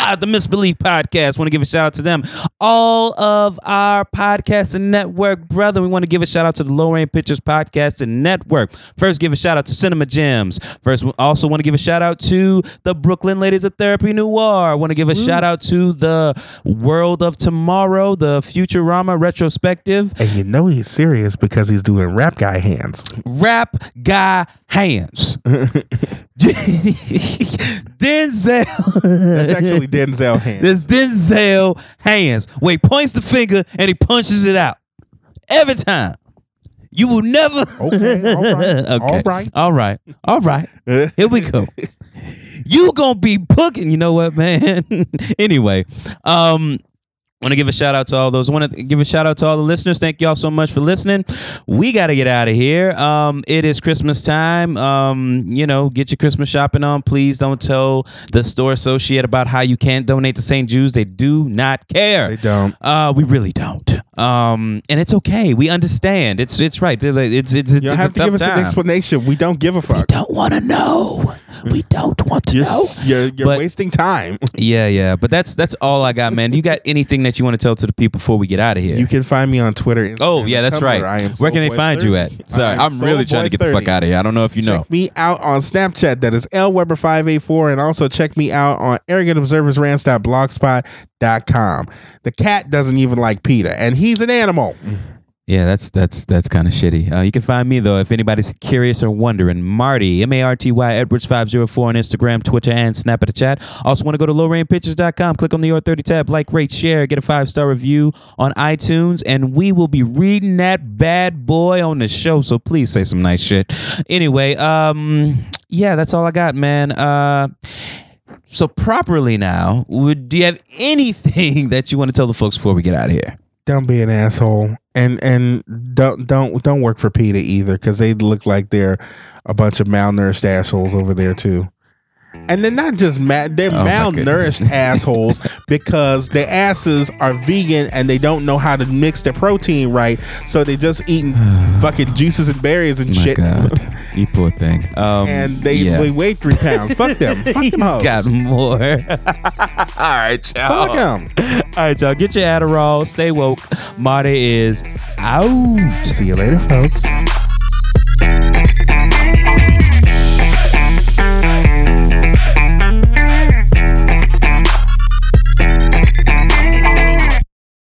Yeah. The Misbelief podcast. Want to give a shout out to them. All of our podcast and network, brother. We want to give a shout out to the Low Rain Pictures podcast and network. First, give a shout out to Cinema Gems. First, we also want to give a shout out to the Brooklyn Ladies of Therapy Noir. Want to give a shout out to the World of Tomorrow, the Futurama retrospective. and you know he's serious because he's doing rap guy hands. rap guy hands. [LAUGHS] [LAUGHS] Denzel. That's actually Denzel hands. This Denzel hands. Where he points the finger and he punches it out. Every time. You will never. Okay, all right, [LAUGHS] all right. All right. All right. [LAUGHS] Here we go. You gonna be booking. You know what, man? [LAUGHS] anyway, um, want to give a shout out to all those. Want to give a shout out to all the listeners. Thank y'all so much for listening. We got to get out of here. Um, it is Christmas time. Um, you know, get your Christmas shopping on. Please don't tell the store associate about how you can't donate to St. Jude's. They do not care. They don't. Uh, we really don't. Um, and it's okay. We understand. It's it's right. It's it's it's, You don't a have to give us time. an explanation. We don't give a fuck. We don't want to know. We don't want to You're, know. you're, you're But- wasting time. [LAUGHS] Yeah, yeah. But that's that's all I got, man. You got anything that you want to tell to the people before we get out of here? You can find me on Twitter. Instagram, oh, yeah, that's Tumblr. right. Where can they find you at? Sorry, I am really trying to get the fuck out of here. I don't know if you know. Check me out on Snapchat. That is lweber584. And also check me out on arrogantobserversrants.blogspot.com. The cat doesn't even like PETA, and he's an animal. Yeah, that's that's that's kind of shitty. Uh, you can find me though if anybody's curious or wondering. Marty M A R T Y Edwards five zero four on Instagram, Twitter, and Snap at the chat. Also, want to go to lowrainpictures.com, click on the Your Thirty tab, like, rate, share, get a five star review on iTunes, and we will be reading that bad boy on the show. So please say some nice shit. Anyway, um, yeah, that's all I got, man. Uh. so properly now, would do you have anything [LAUGHS] that you want to tell the folks before we get out of here? Don't be an asshole, and and don't don't don't work for PETA either, because they look like they're a bunch of malnourished assholes over there too. And they're not just mad; they're Oh, malnourished [LAUGHS] assholes because their asses are vegan and they don't know how to mix their protein right, so they just eating [SIGHS] fucking juices and berries and My shit. God, [LAUGHS] you poor thing. Um, And they, yeah. they weigh three pounds. Fuck [LAUGHS] them. Fuck He's them hoes. got more. All right, y'all. Fuck them. All right, y'all. Get your Adderall. Stay woke. Marty is out. See you later, folks.